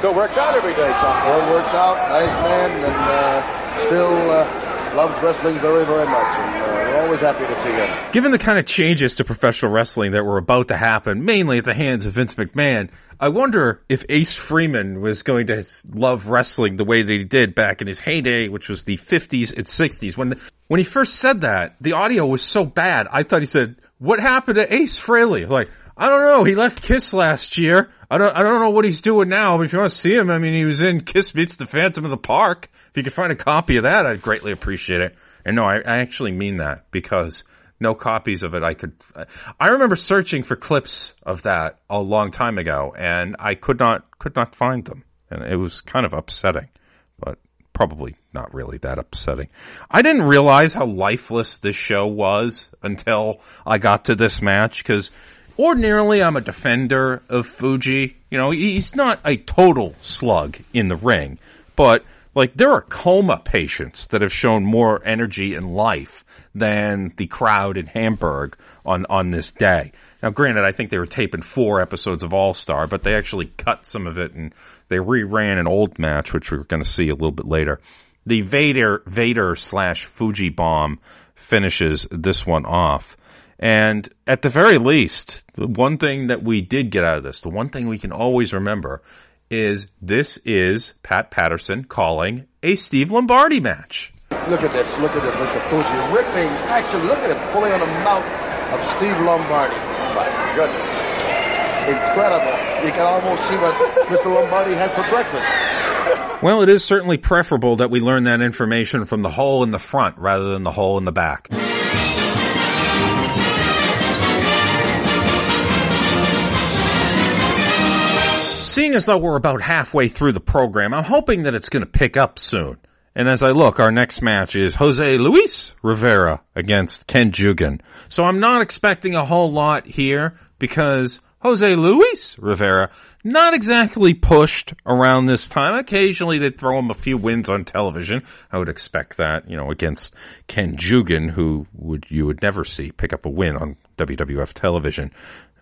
Still works out every day, son. Still works out, nice man, and uh, still uh, loves wrestling very, very much. And uh, we're always happy to see him. Given the kind of changes to professional wrestling that were about to happen, mainly at the hands of Vince McMahon, I wonder if Ace Freeman was going to love wrestling the way that he did back in his heyday, which was the 50s and 60s. When when he first said that, the audio was so bad. I thought he said, "What happened to Ace Frehley?" Like, I don't know. He left Kiss last year. I don't. I don't know what he's doing now. But if you want to see him, I mean, he was in Kiss Meets the Phantom of the Park. If you could find a copy of that, I'd greatly appreciate it. And no, I, I actually mean that because no copies of it I could. I remember searching for clips of that a long time ago, and I could not could not find them, and it was kind of upsetting. But probably not really that upsetting. I didn't realize how lifeless this show was until I got to this match because ordinarily I'm a defender of Fuji. You know, he's not a total slug in the ring, but like there are coma patients that have shown more energy and life than the crowd in Hamburg on on this day. Now, granted, I think they were taping four episodes of All Star, but they actually cut some of it and they reran an old match, which we're going to see a little bit later. The Vader Vader slash Fuji bomb finishes this one off. And at the very least, the one thing that we did get out of this, the one thing we can always remember is this is Pat Patterson calling a Steve Lombardi match. Look at this. Look at this, Mr. Fuji. Ripping action. Look at him pulling on the mouth of Steve Lombardi. My goodness. Incredible. You can almost see what Mr. Lombardi had for breakfast. Well, it is certainly preferable that we learn that information from the hole in the front rather than the hole in the back. Seeing as though we're about halfway through the program, I'm hoping that it's going to pick up soon. And as I look, our next match is Jose Luis Rivera against Ken Jugan. So I'm not expecting a whole lot here because Jose Luis Rivera not exactly pushed around this time. Occasionally they throw him a few wins on television. I would expect that, you know, against Ken Jugan, who would you would never see pick up a win on WWF television.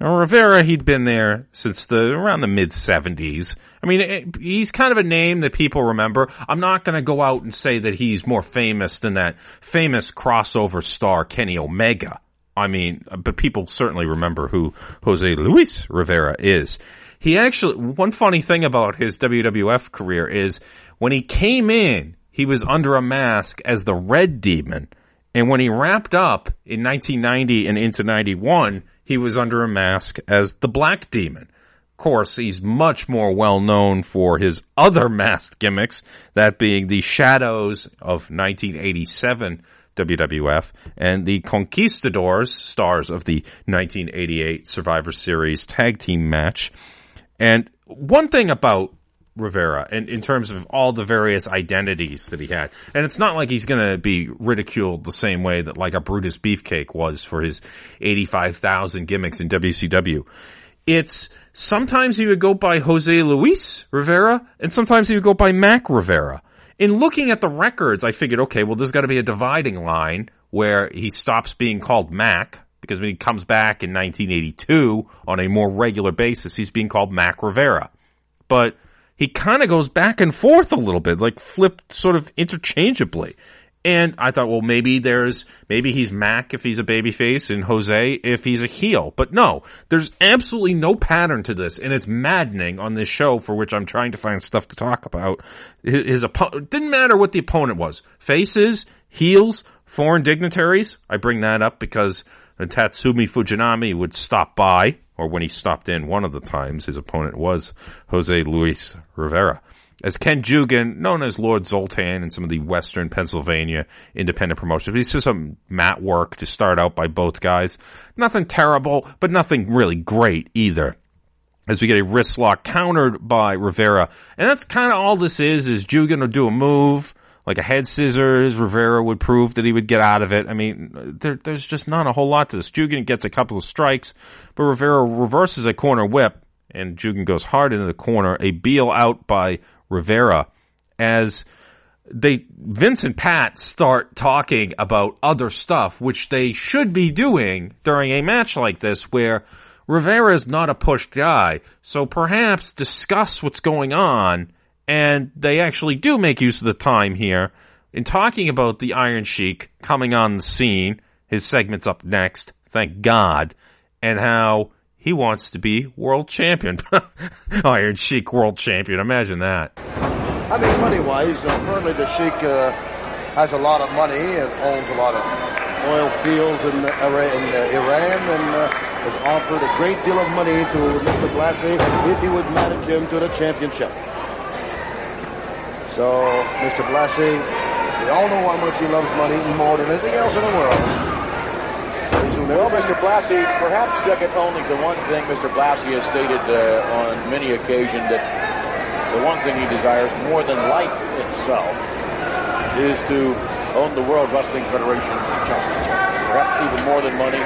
Rivera, he'd been there since the around the mid '70s. I mean, it, he's kind of a name that people remember. I'm not going to go out and say that he's more famous than that famous crossover star Kenny Omega. I mean, but people certainly remember who Jose Luis Rivera is. He actually, one funny thing about his WWF career is when he came in, he was under a mask as the Red Demon. And when he wrapped up in 1990 and into 91, he was under a mask as the Black Demon. Of course, he's much more well known for his other masked gimmicks, that being the Shadows of 1987 WWF and the Conquistadors, stars of the 1988 Survivor Series tag team match. And one thing about Rivera in, in terms of all the various identities that he had. And it's not like he's going to be ridiculed the same way that like a Brutus Beefcake was for his 85,000 gimmicks in WCW. It's sometimes he would go by Jose Luis Rivera and sometimes he would go by Mac Rivera. In looking at the records, I figured, okay, well, there's got to be a dividing line where he stops being called Mac because when he comes back in 1982 on a more regular basis, he's being called Mac Rivera. But he kind of goes back and forth a little bit, like flipped sort of interchangeably. And I thought, well, maybe there's, maybe he's Mac if he's a babyface and Jose if he's a heel. But no, there's absolutely no pattern to this. And it's maddening on this show for which I'm trying to find stuff to talk about. His, his opponent, didn't matter what the opponent was. Faces, heels, foreign dignitaries. I bring that up because Tatsumi Fujinami would stop by, or when he stopped in one of the times, his opponent was Jose Luis Rivera as Ken Jugan, known as Lord Zoltan in some of the Western Pennsylvania independent promotions. It's just some mat work to start out by both guys. Nothing terrible, but nothing really great either. As we get a wrist lock countered by Rivera. And that's kind of all this is, is Jugan will do a move, like a head scissors. Rivera would prove that he would get out of it. I mean, there, there's just not a whole lot to this. Jugan gets a couple of strikes, but Rivera reverses a corner whip and Jugan goes hard into the corner. A Beal out by Rivera as they Vince and Pat start talking about other stuff, which they should be doing during a match like this, where Rivera is not a pushed guy. So perhaps discuss what's going on, and they actually do make use of the time here in talking about the Iron Sheik coming on the scene. His segment's up next, thank God, and how he wants to be world champion. Iron Sheik world champion. Imagine that. I mean, money wise, uh, apparently the Sheik uh, has a lot of money and owns a lot of oil fields in, uh, in uh, Iran and uh, has offered a great deal of money to Mr. Blassie if he would manage him to the championship. So, Mr. Blassie, we all know how much he loves money more than anything else in the world. Well, Mr. Blassie, perhaps second only to one thing Mr. Blassie has stated uh, on many occasions that the one thing he desires more than life itself is to own the World Wrestling Federation Championship. Perhaps even more than money.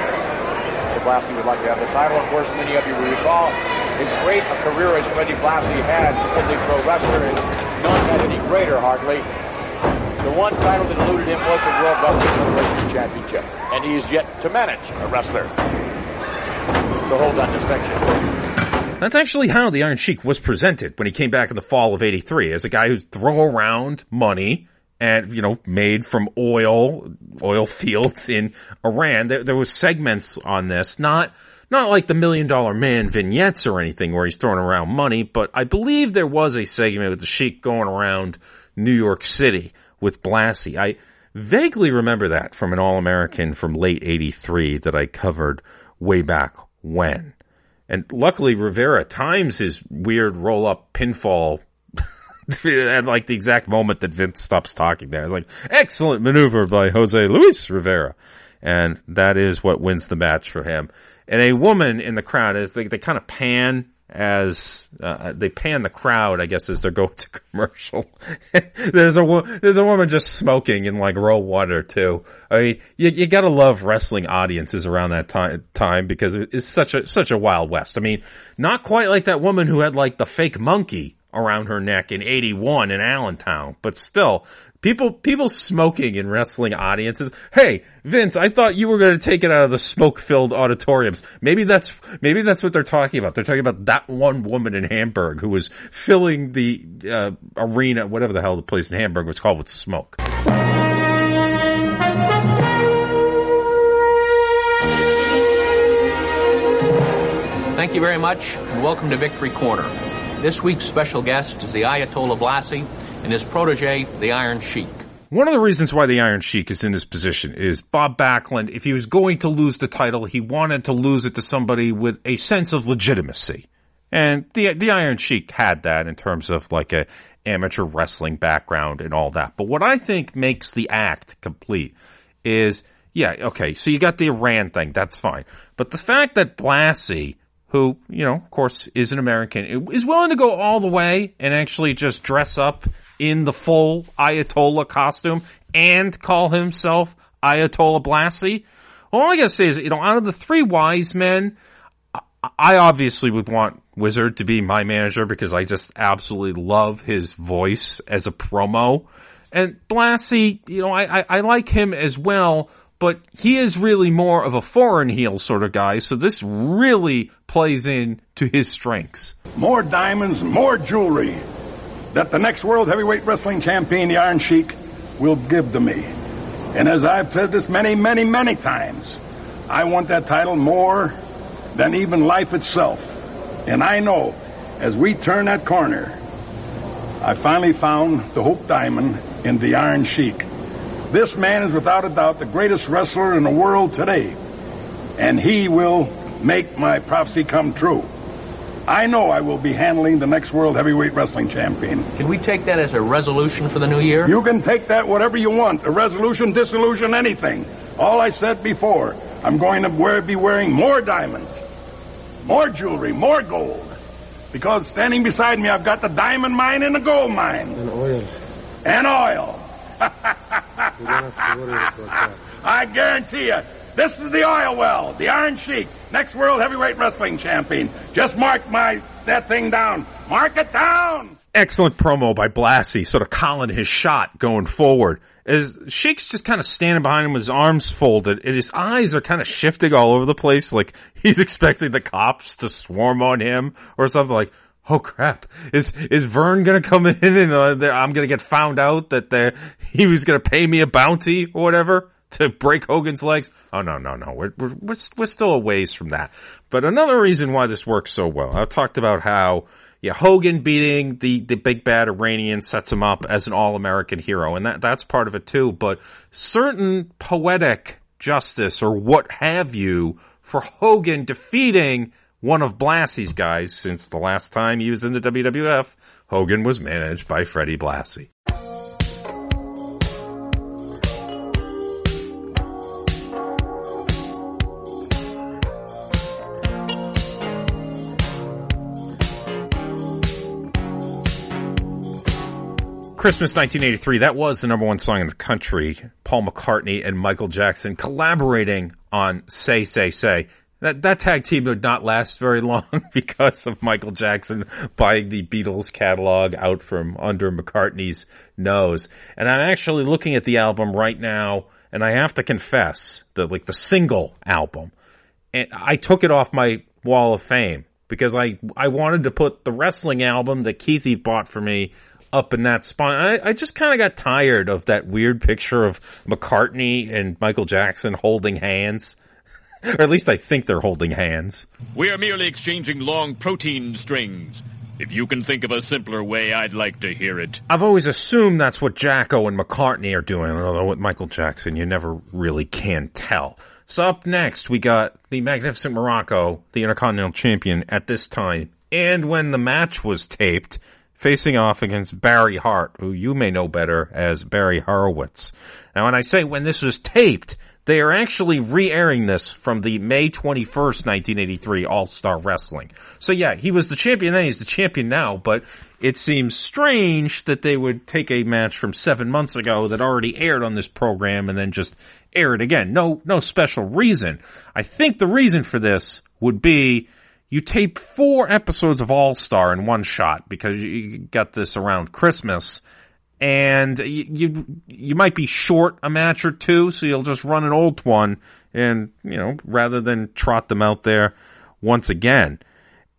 Mr. Blassie would like to have the title. Of course, many of you will recall as great a career as Freddie Blassie had as a pro wrestler, and none had any greater hardly. The one title that eluded him was the World Wrestling Federation Championship, and he is yet to manage a wrestler to hold that distinction. That's actually how the Iron Sheik was presented when he came back in the fall of 83 as a guy who throw around money and, you know, made from oil, oil fields in Iran. There, there was segments on this, not, not like the Million Dollar Man vignettes or anything where he's throwing around money, but I believe there was a segment with the Sheik going around New York City with Blassie. I vaguely remember that from an All American from late 83 that I covered way back when. And luckily Rivera times his weird roll up pinfall at like the exact moment that Vince stops talking there. It's like, excellent maneuver by Jose Luis Rivera. And that is what wins the match for him. And a woman in the crowd is they, they kind of pan as uh, they pan the crowd, I guess, as they're going to commercial. there's a there's a woman just smoking in like one or two. I mean, you, you gotta love wrestling audiences around that time time because it's such a such a wild west. I mean, not quite like that woman who had like the fake monkey around her neck in 81 in Allentown, but still, people, people smoking in wrestling audiences. Hey, Vince, I thought you were going to take it out of the smoke-filled auditoriums. Maybe that's, maybe that's what they're talking about. They're talking about that one woman in Hamburg who was filling the, uh, arena, whatever the hell the place in Hamburg was called with smoke. Thank you very much, and welcome to Victory Corner. This week's special guest is the Ayatollah Blassie and his protege, the Iron Sheik. One of the reasons why the Iron Sheik is in this position is Bob Backlund, if he was going to lose the title, he wanted to lose it to somebody with a sense of legitimacy. And the, the Iron Sheik had that in terms of like a amateur wrestling background and all that. But what I think makes the act complete is, yeah, okay, so you got the Iran thing, that's fine. But the fact that Blassie who, you know, of course, is an American, is willing to go all the way and actually just dress up in the full Ayatollah costume and call himself Ayatollah Blassie. All I gotta say is, you know, out of the three wise men, I obviously would want Wizard to be my manager because I just absolutely love his voice as a promo. And Blassie, you know, I, I, I like him as well, but he is really more of a foreign heel sort of guy, so this really plays in to his strengths. More diamonds, more jewelry that the next World Heavyweight Wrestling Champion, the Iron Sheik, will give to me. And as I've said this many, many, many times, I want that title more than even life itself. And I know as we turn that corner, I finally found the Hope Diamond in the Iron Sheik. This man is without a doubt the greatest wrestler in the world today. And he will make my prophecy come true. I know I will be handling the next World Heavyweight Wrestling Champion. Can we take that as a resolution for the new year? You can take that whatever you want. A resolution, dissolution, anything. All I said before. I'm going to wear, be wearing more diamonds, more jewelry, more gold. Because standing beside me, I've got the diamond mine and the gold mine. And oil. And oil. I guarantee you, this is the oil well, the Iron Sheik, next World Heavyweight Wrestling Champion. Just mark my that thing down. Mark it down. Excellent promo by Blassie, sort of calling his shot going forward. As Sheik's just kind of standing behind him with his arms folded, and his eyes are kind of shifting all over the place, like he's expecting the cops to swarm on him or something like, oh crap, is, is Verne gonna come in and uh, I'm gonna get found out that he was gonna pay me a bounty or whatever? to break Hogan's legs. Oh no, no, no. We're, we're, we're, we're still a ways from that. But another reason why this works so well, I've talked about how, yeah, Hogan beating the, the big bad Iranian sets him up as an all-American hero. And that, that's part of it too. But certain poetic justice or what have you for Hogan defeating one of Blassie's guys since the last time he was in the WWF, Hogan was managed by Freddie Blassie. Christmas 1983, that was the number one song in the country. Paul McCartney and Michael Jackson collaborating on Say, Say, Say. That, that tag team would not last very long because of Michael Jackson buying the Beatles catalog out from under McCartney's nose. And I'm actually looking at the album right now, and I have to confess that like the single album, and I took it off my wall of fame because I, I wanted to put the wrestling album that Keithy bought for me up in that spot. I, I just kind of got tired of that weird picture of McCartney and Michael Jackson holding hands. or at least I think they're holding hands. We are merely exchanging long protein strings. If you can think of a simpler way, I'd like to hear it. I've always assumed that's what Jacko and McCartney are doing, although with Michael Jackson, you never really can tell. So up next, we got the Magnificent Muraco, the Intercontinental Champion at this time. And when the match was taped, facing off against Barry Hart, who you may know better as Barry Horowitz. Now, when I say when this was taped, they are actually re-airing this from the May 21st, 1983 All-Star Wrestling. So yeah, he was the champion then, he's the champion now, but it seems strange that they would take a match from seven months ago that already aired on this program and then just air it again. No, no special reason. I think the reason for this would be you tape four episodes of All Star in one shot because you got this around Christmas, and you, you you might be short a match or two, so you'll just run an old one, and you know rather than trot them out there once again.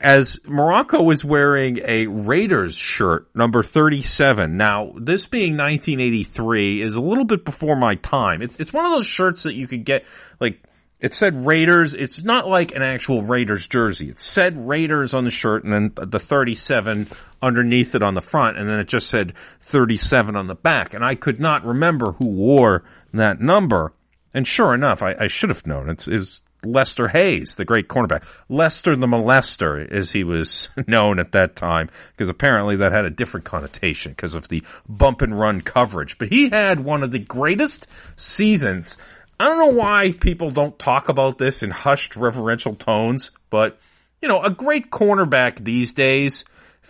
As Muraco is wearing a Raiders shirt, number 37. Now, this being 1983 is a little bit before my time. It's, it's one of those shirts that you could get, like, it said Raiders. It's not like an actual Raiders jersey. It said Raiders on the shirt and then the 37 underneath it on the front and then it just said 37 on the back. And I could not remember who wore that number. And sure enough, I, I should have known. It's, it's Lester Hayes, the great cornerback. Lester the Molester, as he was known at that time, because apparently that had a different connotation because of the bump and run coverage. But he had one of the greatest seasons I don't know why people don't talk about this in hushed reverential tones, but you know, a great cornerback these days,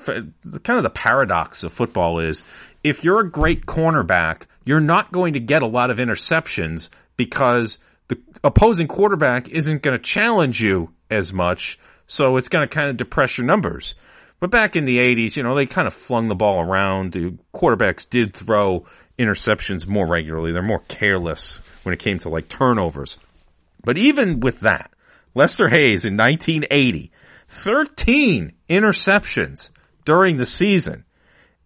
kind of the paradox of football is if you're a great cornerback, you're not going to get a lot of interceptions because the opposing quarterback isn't going to challenge you as much, so it's going to kind of depress your numbers. But back in the 80s, you know, they kind of flung the ball around. The quarterbacks did throw interceptions more regularly. They're more careless when it came to like turnovers. But even with that, Lester Hayes in 1980, 13 interceptions during the season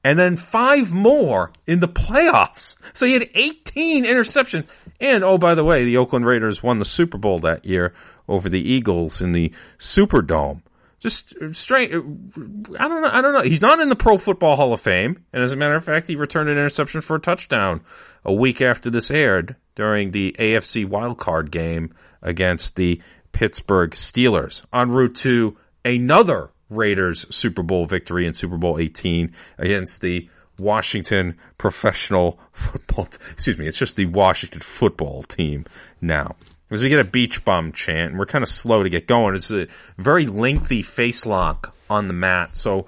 and then five more in the playoffs. So he had 18 interceptions And oh, by the way, the Oakland Raiders won the Super Bowl that year over the Eagles in the Superdome. Just straight, I don't know. I don't know. He's not in the Pro Football Hall of Fame, and as a matter of fact, he returned an interception for a touchdown a week after this aired during the AFC wildcard game against the Pittsburgh Steelers en route to another Raiders Super Bowl victory in Super Bowl 18 against the Washington professional football. excuse me, it's just the Washington football team now. As we get a beach bum chant, and we're kind of slow to get going. It's a very lengthy face lock on the mat. So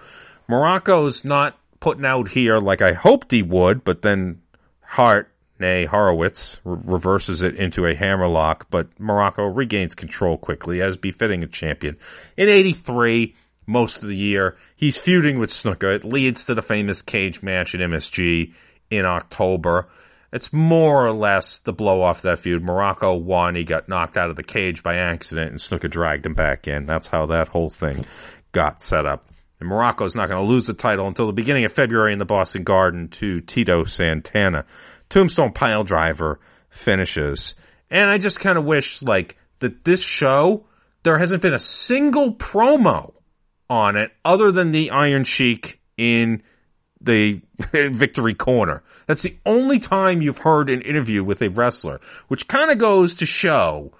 Muraco's not putting out here like I hoped he would, but then Hart, nay Horowitz, re- reverses it into a hammerlock, but Morocco regains control quickly, as befitting a champion. In 83, most of the year, he's feuding with Snuka. It leads to the famous cage match at MSG in October. It's more or less the blow off that feud. Muraco won. He got knocked out of the cage by accident, and Snuka dragged him back in. That's how that whole thing got set up. And Muraco's not going to lose the title until the beginning of February in the Boston Garden to Tito Santana. Tombstone Pile Driver finishes. And I just kind of wish, like, that this show, there hasn't been a single promo on it other than the Iron Sheik in the victory corner. That's the only time you've heard an interview with a wrestler, which kind of goes to show.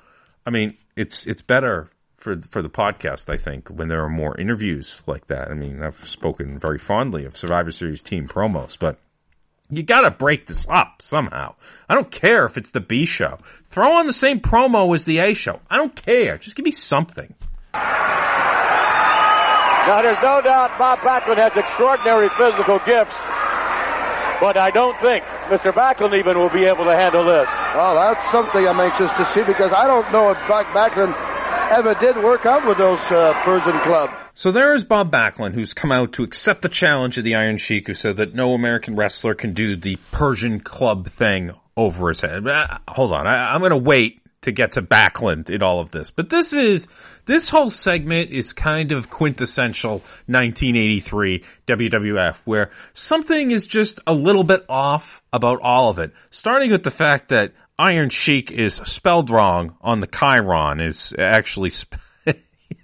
I mean, it's it's better for for the podcast, I think, when there are more interviews like that. I mean, I've spoken very fondly of Survivor Series team promos, but you got to break this up somehow. I don't care if it's the B show. Throw on the same promo as the A show. I don't care. Just give me something. Now, there's no doubt Bob Backlund has extraordinary physical gifts, but I don't think Mr. Backlund even will be able to handle this. Well, that's something I'm anxious to see because I don't know if Bob Backlund ever did work out with those uh, Persian club. So there is Bob Backlund, who's come out to accept the challenge of the Iron Sheik, who said that no American wrestler can do the Persian club thing over his head. Uh, hold on, I, I'm going to wait to get to Backlund in all of this. But this is, this whole segment is kind of quintessential 1983 WWF where something is just a little bit off about all of it. Starting with the fact that Iron Sheik is spelled wrong on the chyron is actually,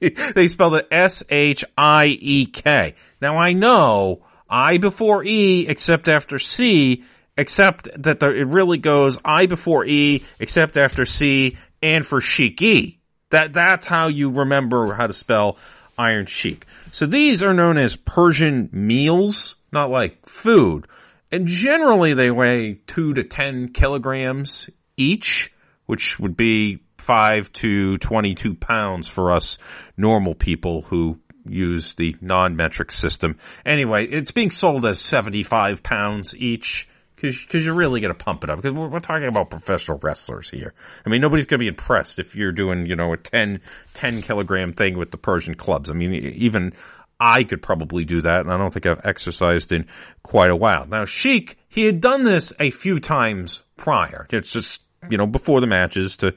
they spelled it S-H-I-E-K. Now I know I before E except after C except that it really goes I before E, except after C, and for Sheik E. That, that's how you remember how to spell Iron Sheik. So these are known as Persian meals, not like food. And generally they weigh two to ten kilograms each, which would be five to 22 pounds for us normal people who use the non-metric system. Anyway, it's being sold as 75 pounds each because you're really going to pump it up. Because we're, we're, talking about professional wrestlers here. I mean, nobody's going to be impressed if you're doing, you know, a 10, 10 kilogram thing with the Persian clubs. I mean, even I could probably do that, and I don't think I've exercised in quite a while. Now, Sheik, he had done this a few times prior. It's just, you know, before the matches to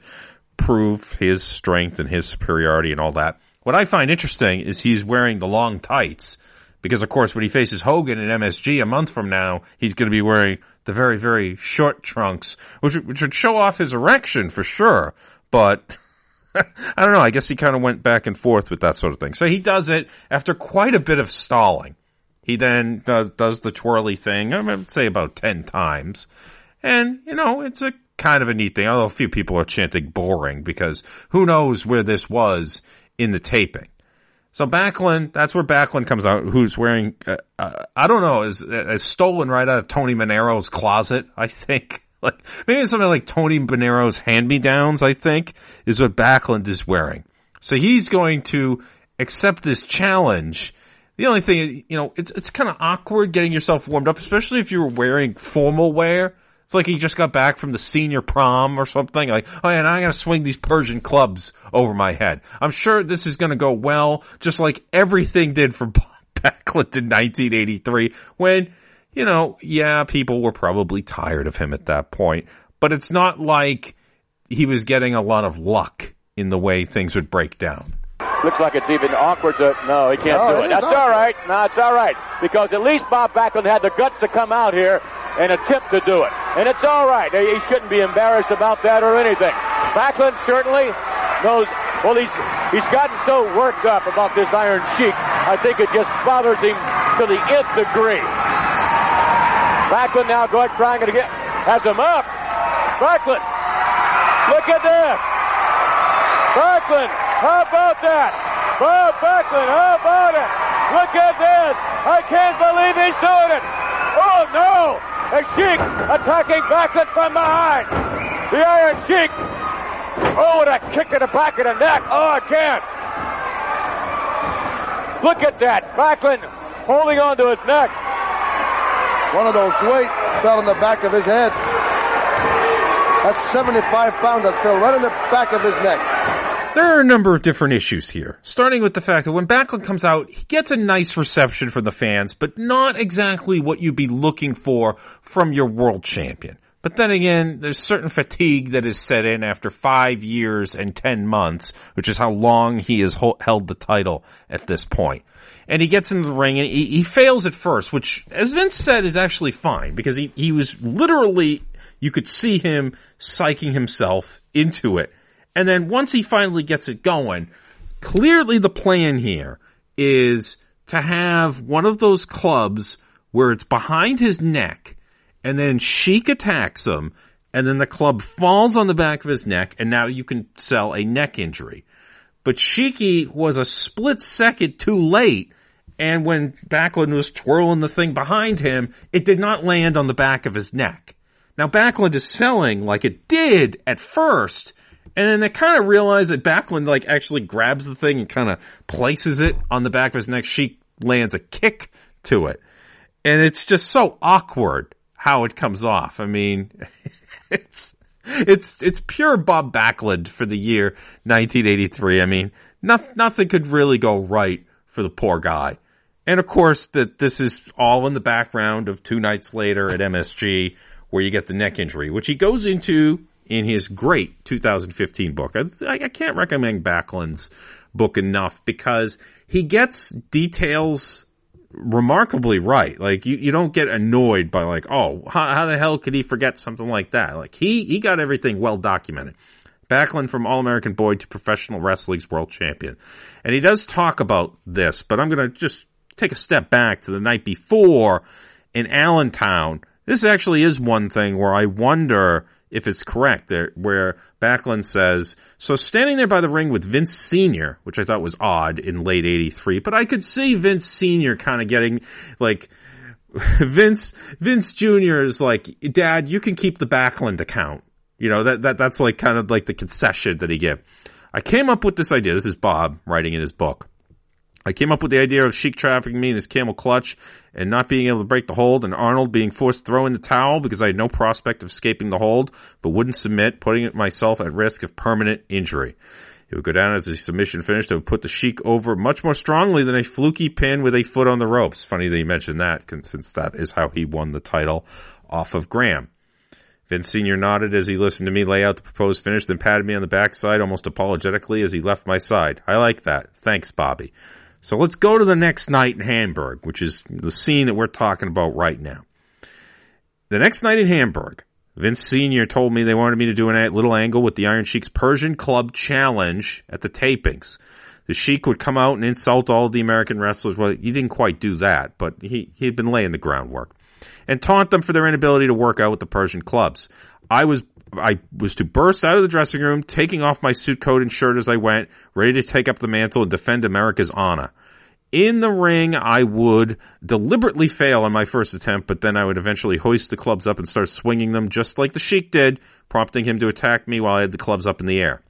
prove his strength and his superiority and all that. What I find interesting is he's wearing the long tights because of course when he faces Hogan in MSG a month from now, he's going to be wearing the very, very short trunks, which, which would show off his erection for sure. But I don't know. I guess he kind of went back and forth with that sort of thing. So he does it after quite a bit of stalling. He then does, does the twirly thing, I would say about 10 times. And, you know, it's a kind of a neat thing, although a few people are chanting boring because who knows where this was in the taping. So Backlund, that's where Backlund comes out, who's wearing, uh, uh, I don't know, is, is stolen right out of Tony Manero's closet, I think. Like, maybe something like Tony Manero's hand-me-downs, I think, is what Backlund is wearing. So he's going to accept this challenge. The only thing, you know, it's, it's kind of awkward getting yourself warmed up, especially if you were wearing formal wear. It's like he just got back from the senior prom or something. Like, oh yeah, now I gotta swing these Persian clubs over my head. I'm sure this is gonna go well, just like everything did for Bob Backlund in 1983 when, you know, yeah, people were probably tired of him at that point, but it's not like he was getting a lot of luck in the way things would break down. Looks like it's even awkward to. No, he can't No, do it it. is That's all right. No, it's all right because at least Bob Backlund had the guts to come out here and attempt to do it. And it's all right. He shouldn't be embarrassed about that or anything. Backlund certainly knows, well, he's, he's gotten so worked up about this Iron Sheik. I think it just bothers him to the nth degree. Backlund now going, trying to get, has him up. Backlund, look at this. Backlund, how about that? Bob Backlund, how about it? Look at this. I can't believe he's doing it. Oh no! A Sheik attacking Backlund from behind. The Iron Sheik. Oh, and a kick to the back of the neck. Oh, I can't. Look at that. Backlund holding on to his neck. One of those weight fell in the back of his head. That's 75 pounds that fell right in the back of his neck. There are a number of different issues here, starting with the fact that when Backlund comes out, he gets a nice reception from the fans, but not exactly what you'd be looking for from your world champion. But then again, there's certain fatigue that is set in after five years and ten months, which is how long he has held the title at this point. And he gets into the ring and he, he fails at first, which, as Vince said, is actually fine because he, he was literally, you could see him psyching himself into it. And then once he finally gets it going, clearly the plan here is to have one of those clubs where it's behind his neck and then Sheik attacks him, and then the club falls on the back of his neck, and now you can sell a neck injury. But Sheiky was a split second too late, and when Backlund was twirling the thing behind him, it did not land on the back of his neck. Now Backlund is selling like it did at first, and then they kind of realize that Backlund like actually grabs the thing and kind of places it on the back of his neck. Sheik lands a kick to it. And it's just so awkward how it comes off. I mean, it's it's it's pure Bob Backlund for the year 1983. I mean, nothing nothing could really go right for the poor guy. And of course, that this is all in the background of two nights later at MSG, where you get the neck injury, which he goes into in his great 2015 book. I, I can't recommend Backlund's book enough because he gets details remarkably right. Like you, you don't get annoyed by like, oh, how, how, the hell could he forget something like that? Like he, he got everything well documented. Backlund from All American Boy to Professional Wrestling's World Champion. And he does talk about this, but I'm going to just take a step back to the night before in Allentown. This actually is one thing where I wonder if it's correct, where Backlund says, so standing there by the ring with Vince Sr., which I thought was odd in late 83, but I could see Vince Sr. kind of getting like, Vince, Vince Jr. is like, Dad, you can keep the Backlund account. You know, that, that, that's like kind of like the concession that he gave. I came up with this idea. This is Bob writing in his book. I came up with the idea of Sheik trapping me in his camel clutch and not being able to break the hold, and Arnold being forced to throw in the towel because I had no prospect of escaping the hold, but wouldn't submit, putting myself at risk of permanent injury. It would go down as a submission finish It would put the Sheik over much more strongly than a fluky pin with a foot on the ropes. Funny that you mentioned that, since that is how he won the title off of Graham. Vince Sr. nodded as he listened to me lay out the proposed finish, then patted me on the backside almost apologetically as he left my side. I like that. Thanks, Bobby. So let's go to the next night in Hamburg, which is the scene that we're talking about right now. The next night in Hamburg, Vince Sr. told me they wanted me to do a little angle with the Iron Sheik's Persian Club Challenge at the tapings. The Sheik would come out and insult all the American wrestlers. Well, he didn't quite do that, but he, he had been laying the groundwork. And taunt them for their inability to work out with the Persian clubs. I was I was to burst out of the dressing room, taking off my suit coat and shirt as I went, ready to take up the mantle and defend America's honor. In the ring, I would deliberately fail on my first attempt, but then I would eventually hoist the clubs up and start swinging them just like the Sheik did, prompting him to attack me while I had the clubs up in the air.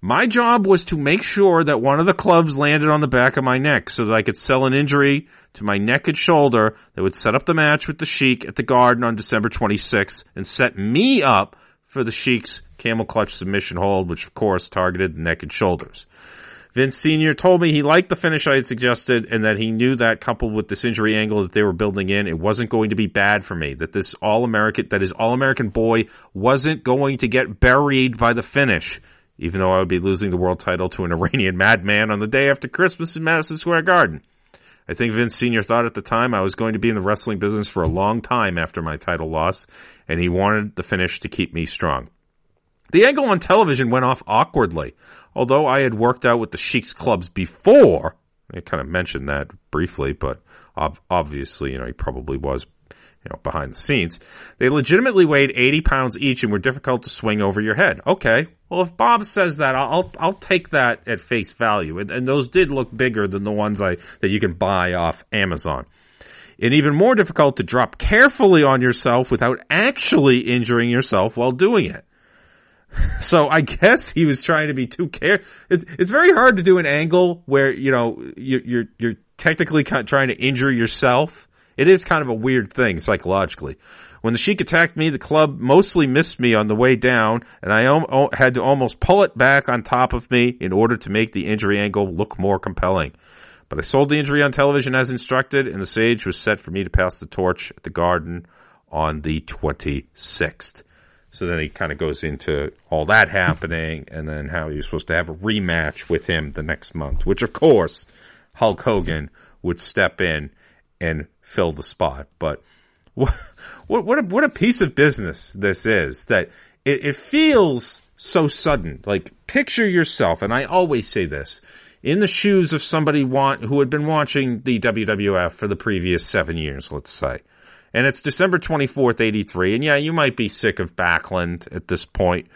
My job was to make sure that one of the clubs landed on the back of my neck so that I could sell an injury to my neck and shoulder that would set up the match with the Sheik at the Garden on December 26th and set me up for the Sheik's camel clutch submission hold, which of course targeted the neck and shoulders. Vince Sr. told me he liked the finish I had suggested and that he knew that coupled with this injury angle that they were building in, it wasn't going to be bad for me. That this all American, that his all American boy wasn't going to get buried by the finish, even though I would be losing the world title to an Iranian madman on the day after Christmas in Madison Square Garden. I think Vince Sr. thought at the time I was going to be in the wrestling business for a long time after my title loss, and he wanted the finish to keep me strong. The angle on television went off awkwardly. Although I had worked out with the Sheik's clubs before, I kind of mentioned that briefly, but obviously, you know, he probably was, you know, behind the scenes. They legitimately weighed 80 pounds each and were difficult to swing over your head. Okay. Well, if Bob says that, I'll, I'll take that at face value. And, and those did look bigger than the ones I, that you can buy off Amazon. And even more difficult to drop carefully on yourself without actually injuring yourself while doing it. So I guess he was trying to be too care. It's, it's very hard to do an angle where you know you're you're, you're technically trying to injure yourself. It is kind of a weird thing psychologically. When the Sheik attacked me, the club mostly missed me on the way down, and I om- had to almost pull it back on top of me in order to make the injury angle look more compelling. But I sold the injury on television as instructed, and the stage was set for me to pass the torch at the Garden on the 26th. So then he kind of goes into all that happening and then how you're supposed to have a rematch with him the next month, which of course Hulk Hogan would step in and fill the spot. But what, what, a, what a piece of business this is that it, it feels so sudden. Like picture yourself, and I always say this, in the shoes of somebody want, who had been watching the WWF for the previous seven years, let's say and it's December 24th, 83. And yeah, you might be sick of Backlund at this point,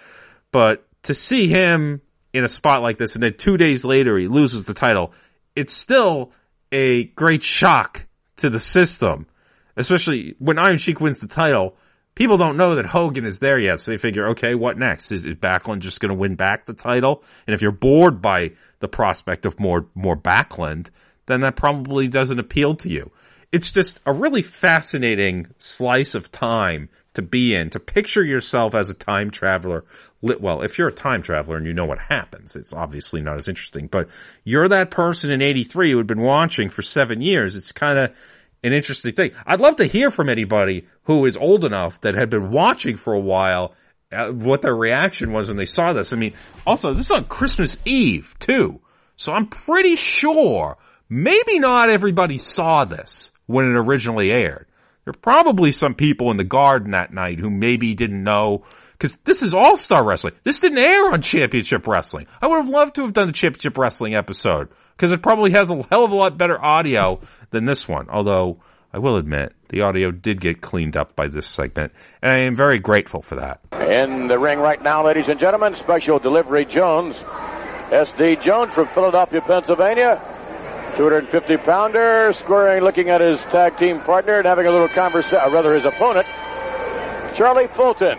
but to see him in a spot like this and then two days later he loses the title, it's still a great shock to the system, especially when Iron Sheik wins the title. People don't know that Hogan is there yet, so they figure, okay, what next? Is, is Backlund just going to win back the title? And if you're bored by the prospect of more more Backlund, then that probably doesn't appeal to you it's just a really fascinating slice of time to be in, to picture yourself as a time traveler. Well, if you're a time traveler and you know what happens, it's obviously not as interesting, but you're that person in 83 who had been watching for seven years. It's kind of an interesting thing. I'd love to hear from anybody who is old enough that had been watching for a while uh, what their reaction was when they saw this. I mean, also, this is on Christmas Eve, too. So I'm pretty sure maybe not everybody saw this when it originally aired. There are probably some people in the garden that night who maybe didn't know because this is All Star Wrestling. This didn't air on Championship Wrestling. I would have loved to have done the Championship Wrestling episode because it probably has a hell of a lot better audio than this one. Although I will admit the audio did get cleaned up by this segment, and I am very grateful for that. In the ring right now, ladies and gentlemen, Special Delivery Jones, SD Jones from Philadelphia, Pennsylvania. 250 pounder, squaring, looking at his tag team partner and having a little conversation, uh, rather his opponent, Charlie Fulton.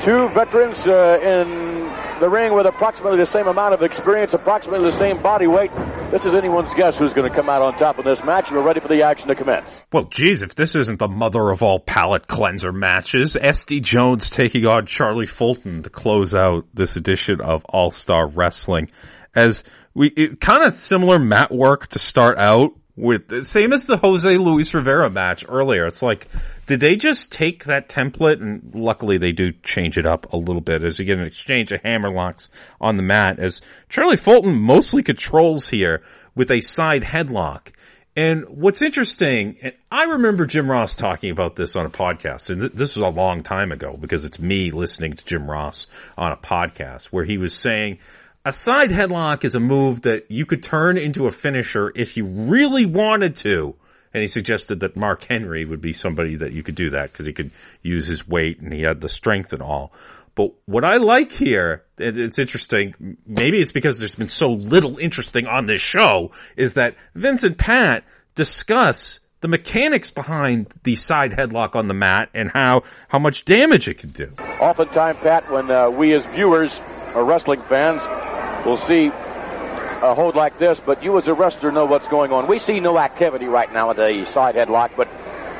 Two veterans uh, in the ring with approximately the same amount of experience, approximately the same body weight. This is anyone's guess who's going to come out on top of this match, and we're ready for the action to commence. Well, geez, if this isn't the mother of all palate cleanser matches, SD Jones taking on Charlie Fulton to close out this edition of All Star Wrestling. As we kind of similar mat work to start out with same as the Jose Luis Rivera match earlier. It's like, did they just take that template and luckily they do change it up a little bit as you get an exchange of hammerlocks on the mat as Charlie Fulton mostly controls here with a side headlock. And what's interesting, and I remember Jim Ross talking about this on a podcast, and th- this was a long time ago because it's me listening to Jim Ross on a podcast where he was saying a side headlock is a move that you could turn into a finisher if you really wanted to. And he suggested that Mark Henry would be somebody that you could do that because he could use his weight and he had the strength and all. But what I like here, it's interesting, maybe it's because there's been so little interesting on this show, is that Vince and Pat discuss the mechanics behind the side headlock on the mat and how, how much damage it can do. Oftentimes, Pat, when uh, we as viewers or wrestling fans will see a hold like this, but you as a wrestler know what's going on. We see no activity right now at the side headlock, but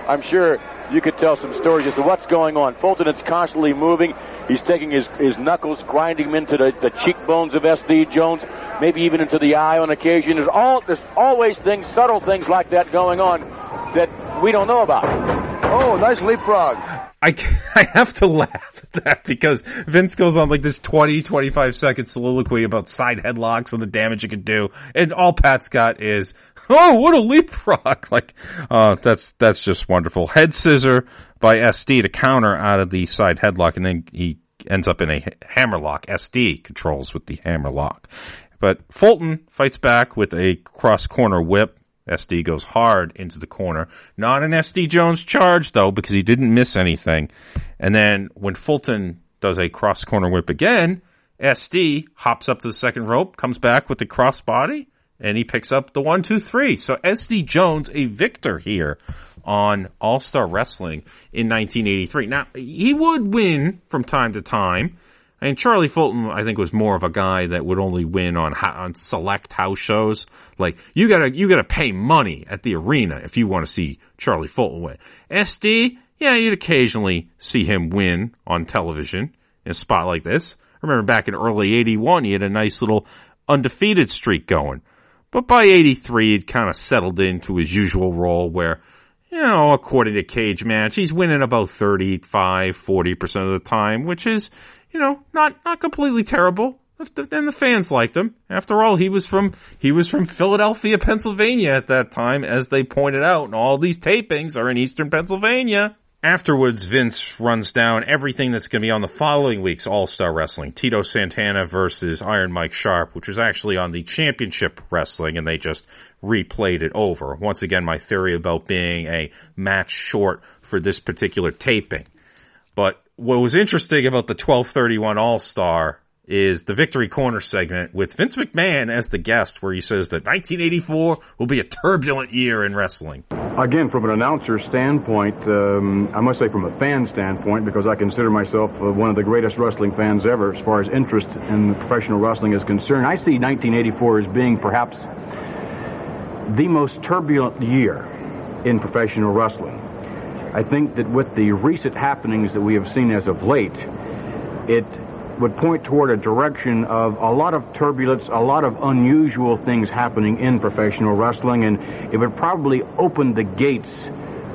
I'm sure you could tell some stories as to what's going on. Fulton is constantly moving. He's taking his, his knuckles, grinding them into the, the cheekbones of SD Jones, maybe even into the eye on occasion. There's all there's always things, subtle things like that going on that we don't know about. Oh, nice leapfrog. I, I have to laugh at that because Vince goes on like this 20, 25 second soliloquy about side headlocks and the damage it could do. And all Pat's got is, oh, what a leapfrog! Like, uh, that's that's just wonderful. Head scissor by SD to counter out of the side headlock, and then he ends up in a hammerlock. SD controls with the hammerlock, but Fulton fights back with a cross corner whip. SD goes hard into the corner. Not an SD Jones charge though, because he didn't miss anything. And then when Fulton does a cross corner whip again, SD hops up to the second rope, comes back with the cross body, and he picks up the one, two, three. So SD Jones, a victor here on All Star Wrestling in 1983. Now, he would win from time to time. And Charlie Fulton, I think, was more of a guy that would only win on on select house shows. Like you gotta you gotta pay money at the arena if you want to see Charlie Fulton win. SD, yeah, you'd occasionally see him win on television in a spot like this. I remember back in early '81, he had a nice little undefeated streak going. But by '83, he'd kind of settled into his usual role where you know, according to Cagematch, he's winning about 35, 40% of the time, which is, you know, not, not completely terrible. And the fans liked him. After all, he was from, he was from Philadelphia, Pennsylvania at that time, as they pointed out, and all these tapings are in eastern Pennsylvania. Afterwards, Vince runs down everything that's going to be on the following week's All-Star Wrestling. Tito Santana versus Iron Mike Sharpe, which was actually on the Championship Wrestling, and they just replayed it over. Once again, my theory about being a match short for this particular taping. But what was interesting about the 1231 All-Star is the Victory Corner segment with Vince McMahon as the guest, where he says that 1984 will be a turbulent year in wrestling. Again, from an announcer standpoint, um, I must say from a fan standpoint, because I consider myself uh, one of the greatest wrestling fans ever as far as interest in professional wrestling is concerned, I see 1984 as being perhaps the most turbulent year in professional wrestling. I think that with the recent happenings that we have seen as of late, it would point toward a direction of a lot of turbulence, a lot of unusual things happening in professional wrestling, and it would probably open the gates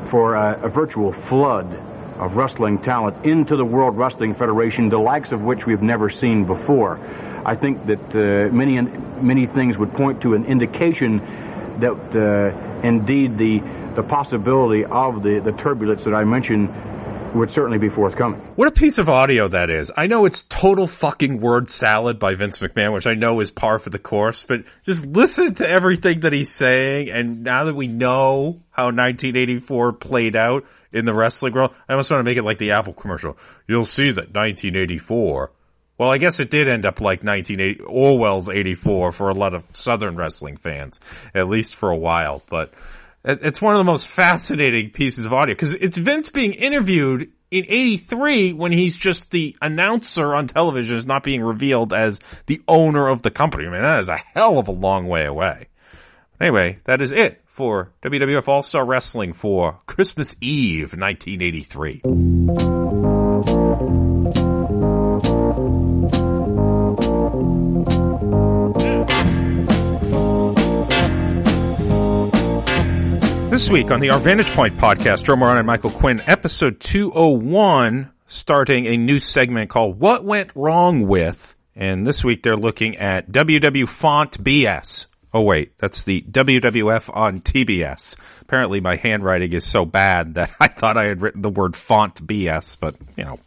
for a, a virtual flood of wrestling talent into the World Wrestling Federation, the likes of which we've never seen before. I think that uh, many many things would point to an indication that uh, indeed the the possibility of the, the turbulence that I mentioned would certainly be forthcoming. What a piece of audio that is. I know it's total fucking word salad by Vince McMahon, which I know is par for the course, but just listen to everything that he's saying. And now that we know how 1984 played out in the wrestling world, I almost want to make it like the Apple commercial. You'll see that 1984. Well, I guess it did end up like 1980, Orwell's 84 for a lot of Southern wrestling fans, at least for a while, but it's one of the most fascinating pieces of audio because it's Vince being interviewed in 83 when he's just the announcer on television is not being revealed as the owner of the company. I mean, that is a hell of a long way away. Anyway, that is it for WWF All-Star Wrestling for Christmas Eve 1983. This week on the Our Vantage Point podcast, Joe Moran and Michael Quinn, episode 201, starting a new segment called What Went Wrong With. And this week they're looking at WW Font BS. Oh wait, that's the WWF on TBS. Apparently my handwriting is so bad that I thought I had written the word font BS, but you know,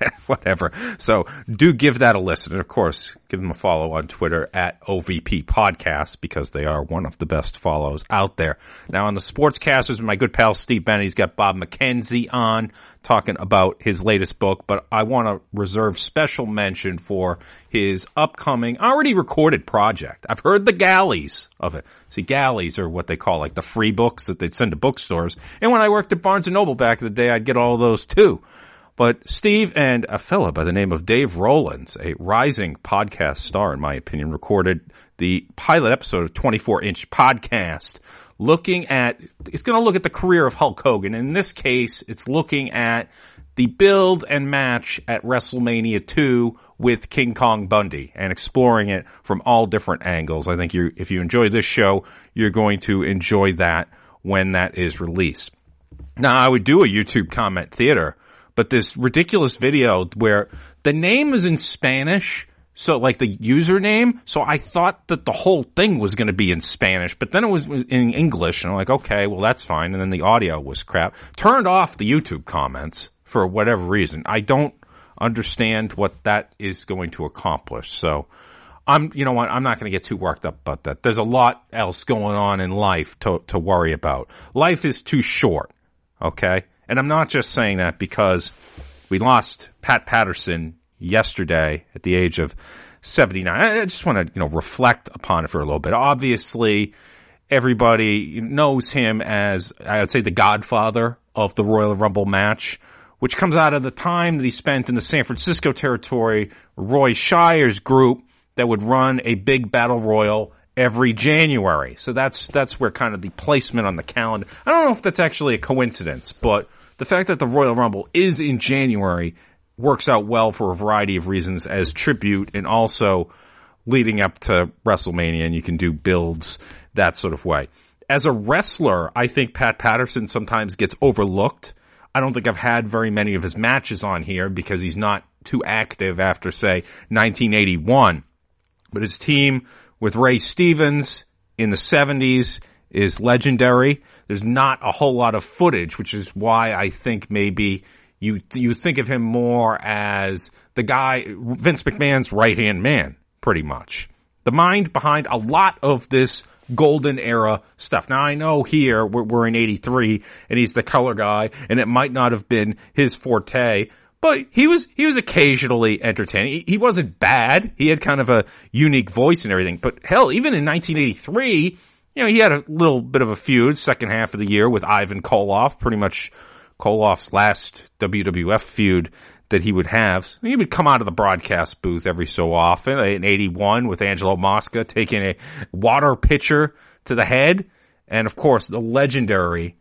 whatever. So do give that a listen. And of course, give them a follow on Twitter at OVP Podcast because they are one of the best follows out there. Now on the sportscasters, my good pal Steve Bennett, he's got Bob McKenzie on talking about his latest book, but I want to reserve special mention for his upcoming, already recorded project. I've heard the galleys of it. See, galleys are what they call like the free books that they'd send to bookstores. And when I worked at Barnes and Noble back in the day, I'd get all those too. But Steve and a fella by the name of Dave Rollins, a rising podcast star, in my opinion, recorded the pilot episode of 24 inch podcast looking at, it's going to look at the career of Hulk Hogan. In this case, it's looking at the build and match at WrestleMania 2 with King Kong Bundy and exploring it from all different angles. I think you, if you enjoy this show, you're going to enjoy that when that is released. Now, I would do a YouTube comment theater but this ridiculous video where the name is in Spanish, So like the username. So I thought that the whole thing was going to be in Spanish, but then it was in English. And I'm like, okay, well that's fine. And then the audio was crap. Turned off the YouTube comments for whatever reason. I don't understand what that is going to accomplish. So I'm, you know what? I'm not going to get too worked up about that. There's a lot else going on in life to, to worry about. Life is too short. Okay. And I'm not just saying that because we lost Pat Patterson yesterday at the age of 79. I just want to, you know, reflect upon it for a little bit. Obviously, everybody knows him as, I would say, the godfather of the Royal Rumble match, which comes out of the time that he spent in the San Francisco territory, Roy Shire's group that would run a big battle royal every January. So that's, that's where kind of the placement on the calendar. I don't know if that's actually a coincidence, but the fact that the Royal Rumble is in January works out well for a variety of reasons as tribute and also leading up to WrestleMania and you can do builds that sort of way. As a wrestler, I think Pat Patterson sometimes gets overlooked. I don't think I've had very many of his matches on here because he's not too active after say 1981. But his team with Ray Stevens in the 70s is legendary. There's not a whole lot of footage, which is why I think maybe you you think of him more as the guy Vince McMahon's right hand man, pretty much. The mind behind a lot of this golden era stuff. Now I know here we're, we're in '83 and he's the color guy, and it might not have been his forte, but he was he was occasionally entertaining. He, he, wasn't bad. He had kind of a unique voice and everything. But hell, even in 1983, you know, he had a little bit of a feud second half of the year with Ivan Koloff, pretty much Koloff's last WWF feud that he would have. He would come out of the broadcast booth every so often uh, in 81 with Angelo Mosca taking a water pitcher to the head. And of course, the legendary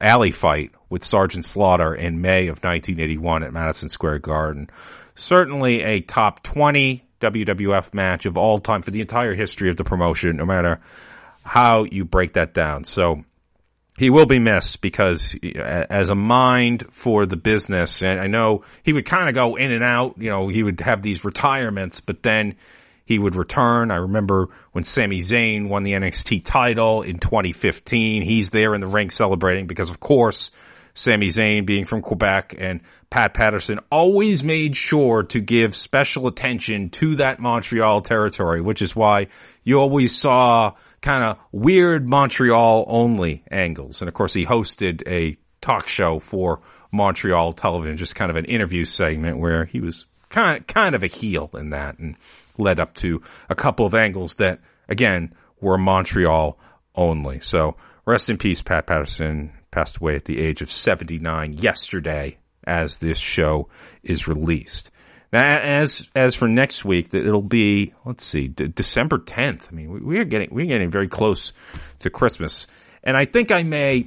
alley fight with Sergeant Slaughter in May of 1981 at Madison Square Garden. Certainly a top 20 WWF match of all time for the entire history of the promotion, no matter how you break that down. So he will be missed because as a mind for the business, and I know he would kind of go in and out, you know, he would have these retirements, but then he would return. I remember when Sami Zayn won the NXT title in 2015. He's there in the ring celebrating because, of course, Sami Zayn being from Quebec and Pat Patterson always made sure to give special attention to that Montreal territory, which is why you always saw kind of weird Montreal only angles. And of course, he hosted a talk show for Montreal television, just kind of an interview segment where he was kind of, kind of a heel in that and led up to a couple of angles that, again, were Montreal only. So rest in peace, Pat Patterson passed away at the age of 79 yesterday as this show is released. Now, as as for next week, it'll be let's see, D- December 10th. I mean, we, we are getting we're getting very close to Christmas, and I think I may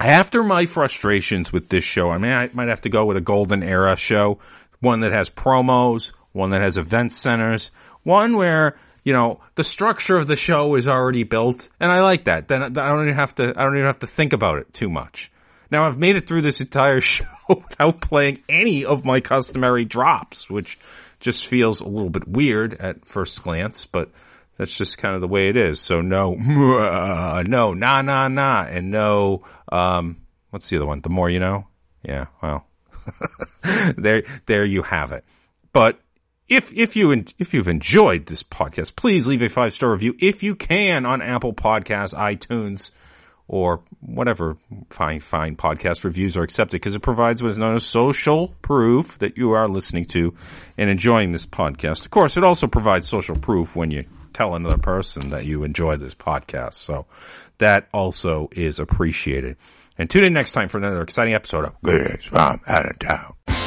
after my frustrations with this show, I mean, I might have to go with a golden era show, one that has promos, one that has event centers, one where you know the structure of the show is already built, and I like that. Then I don't even have to I don't even have to think about it too much. Now I've made it through this entire show without playing any of my customary drops, which just feels a little bit weird at first glance, but that's just kind of the way it is. So no, no, nah, nah, nah, and no, um, what's the other one? The more you know? Yeah, well, there, there you have it. But if if you if you've enjoyed this podcast, please leave a five star review if you can on Apple Podcasts, iTunes, or whatever fine fine podcast reviews are accepted because it provides what is known as social proof that you are listening to and enjoying this podcast. Of course, it also provides social proof when you tell another person that you enjoy this podcast. So that also is appreciated. And tune in next time for another exciting episode of Gigs from Out of Town.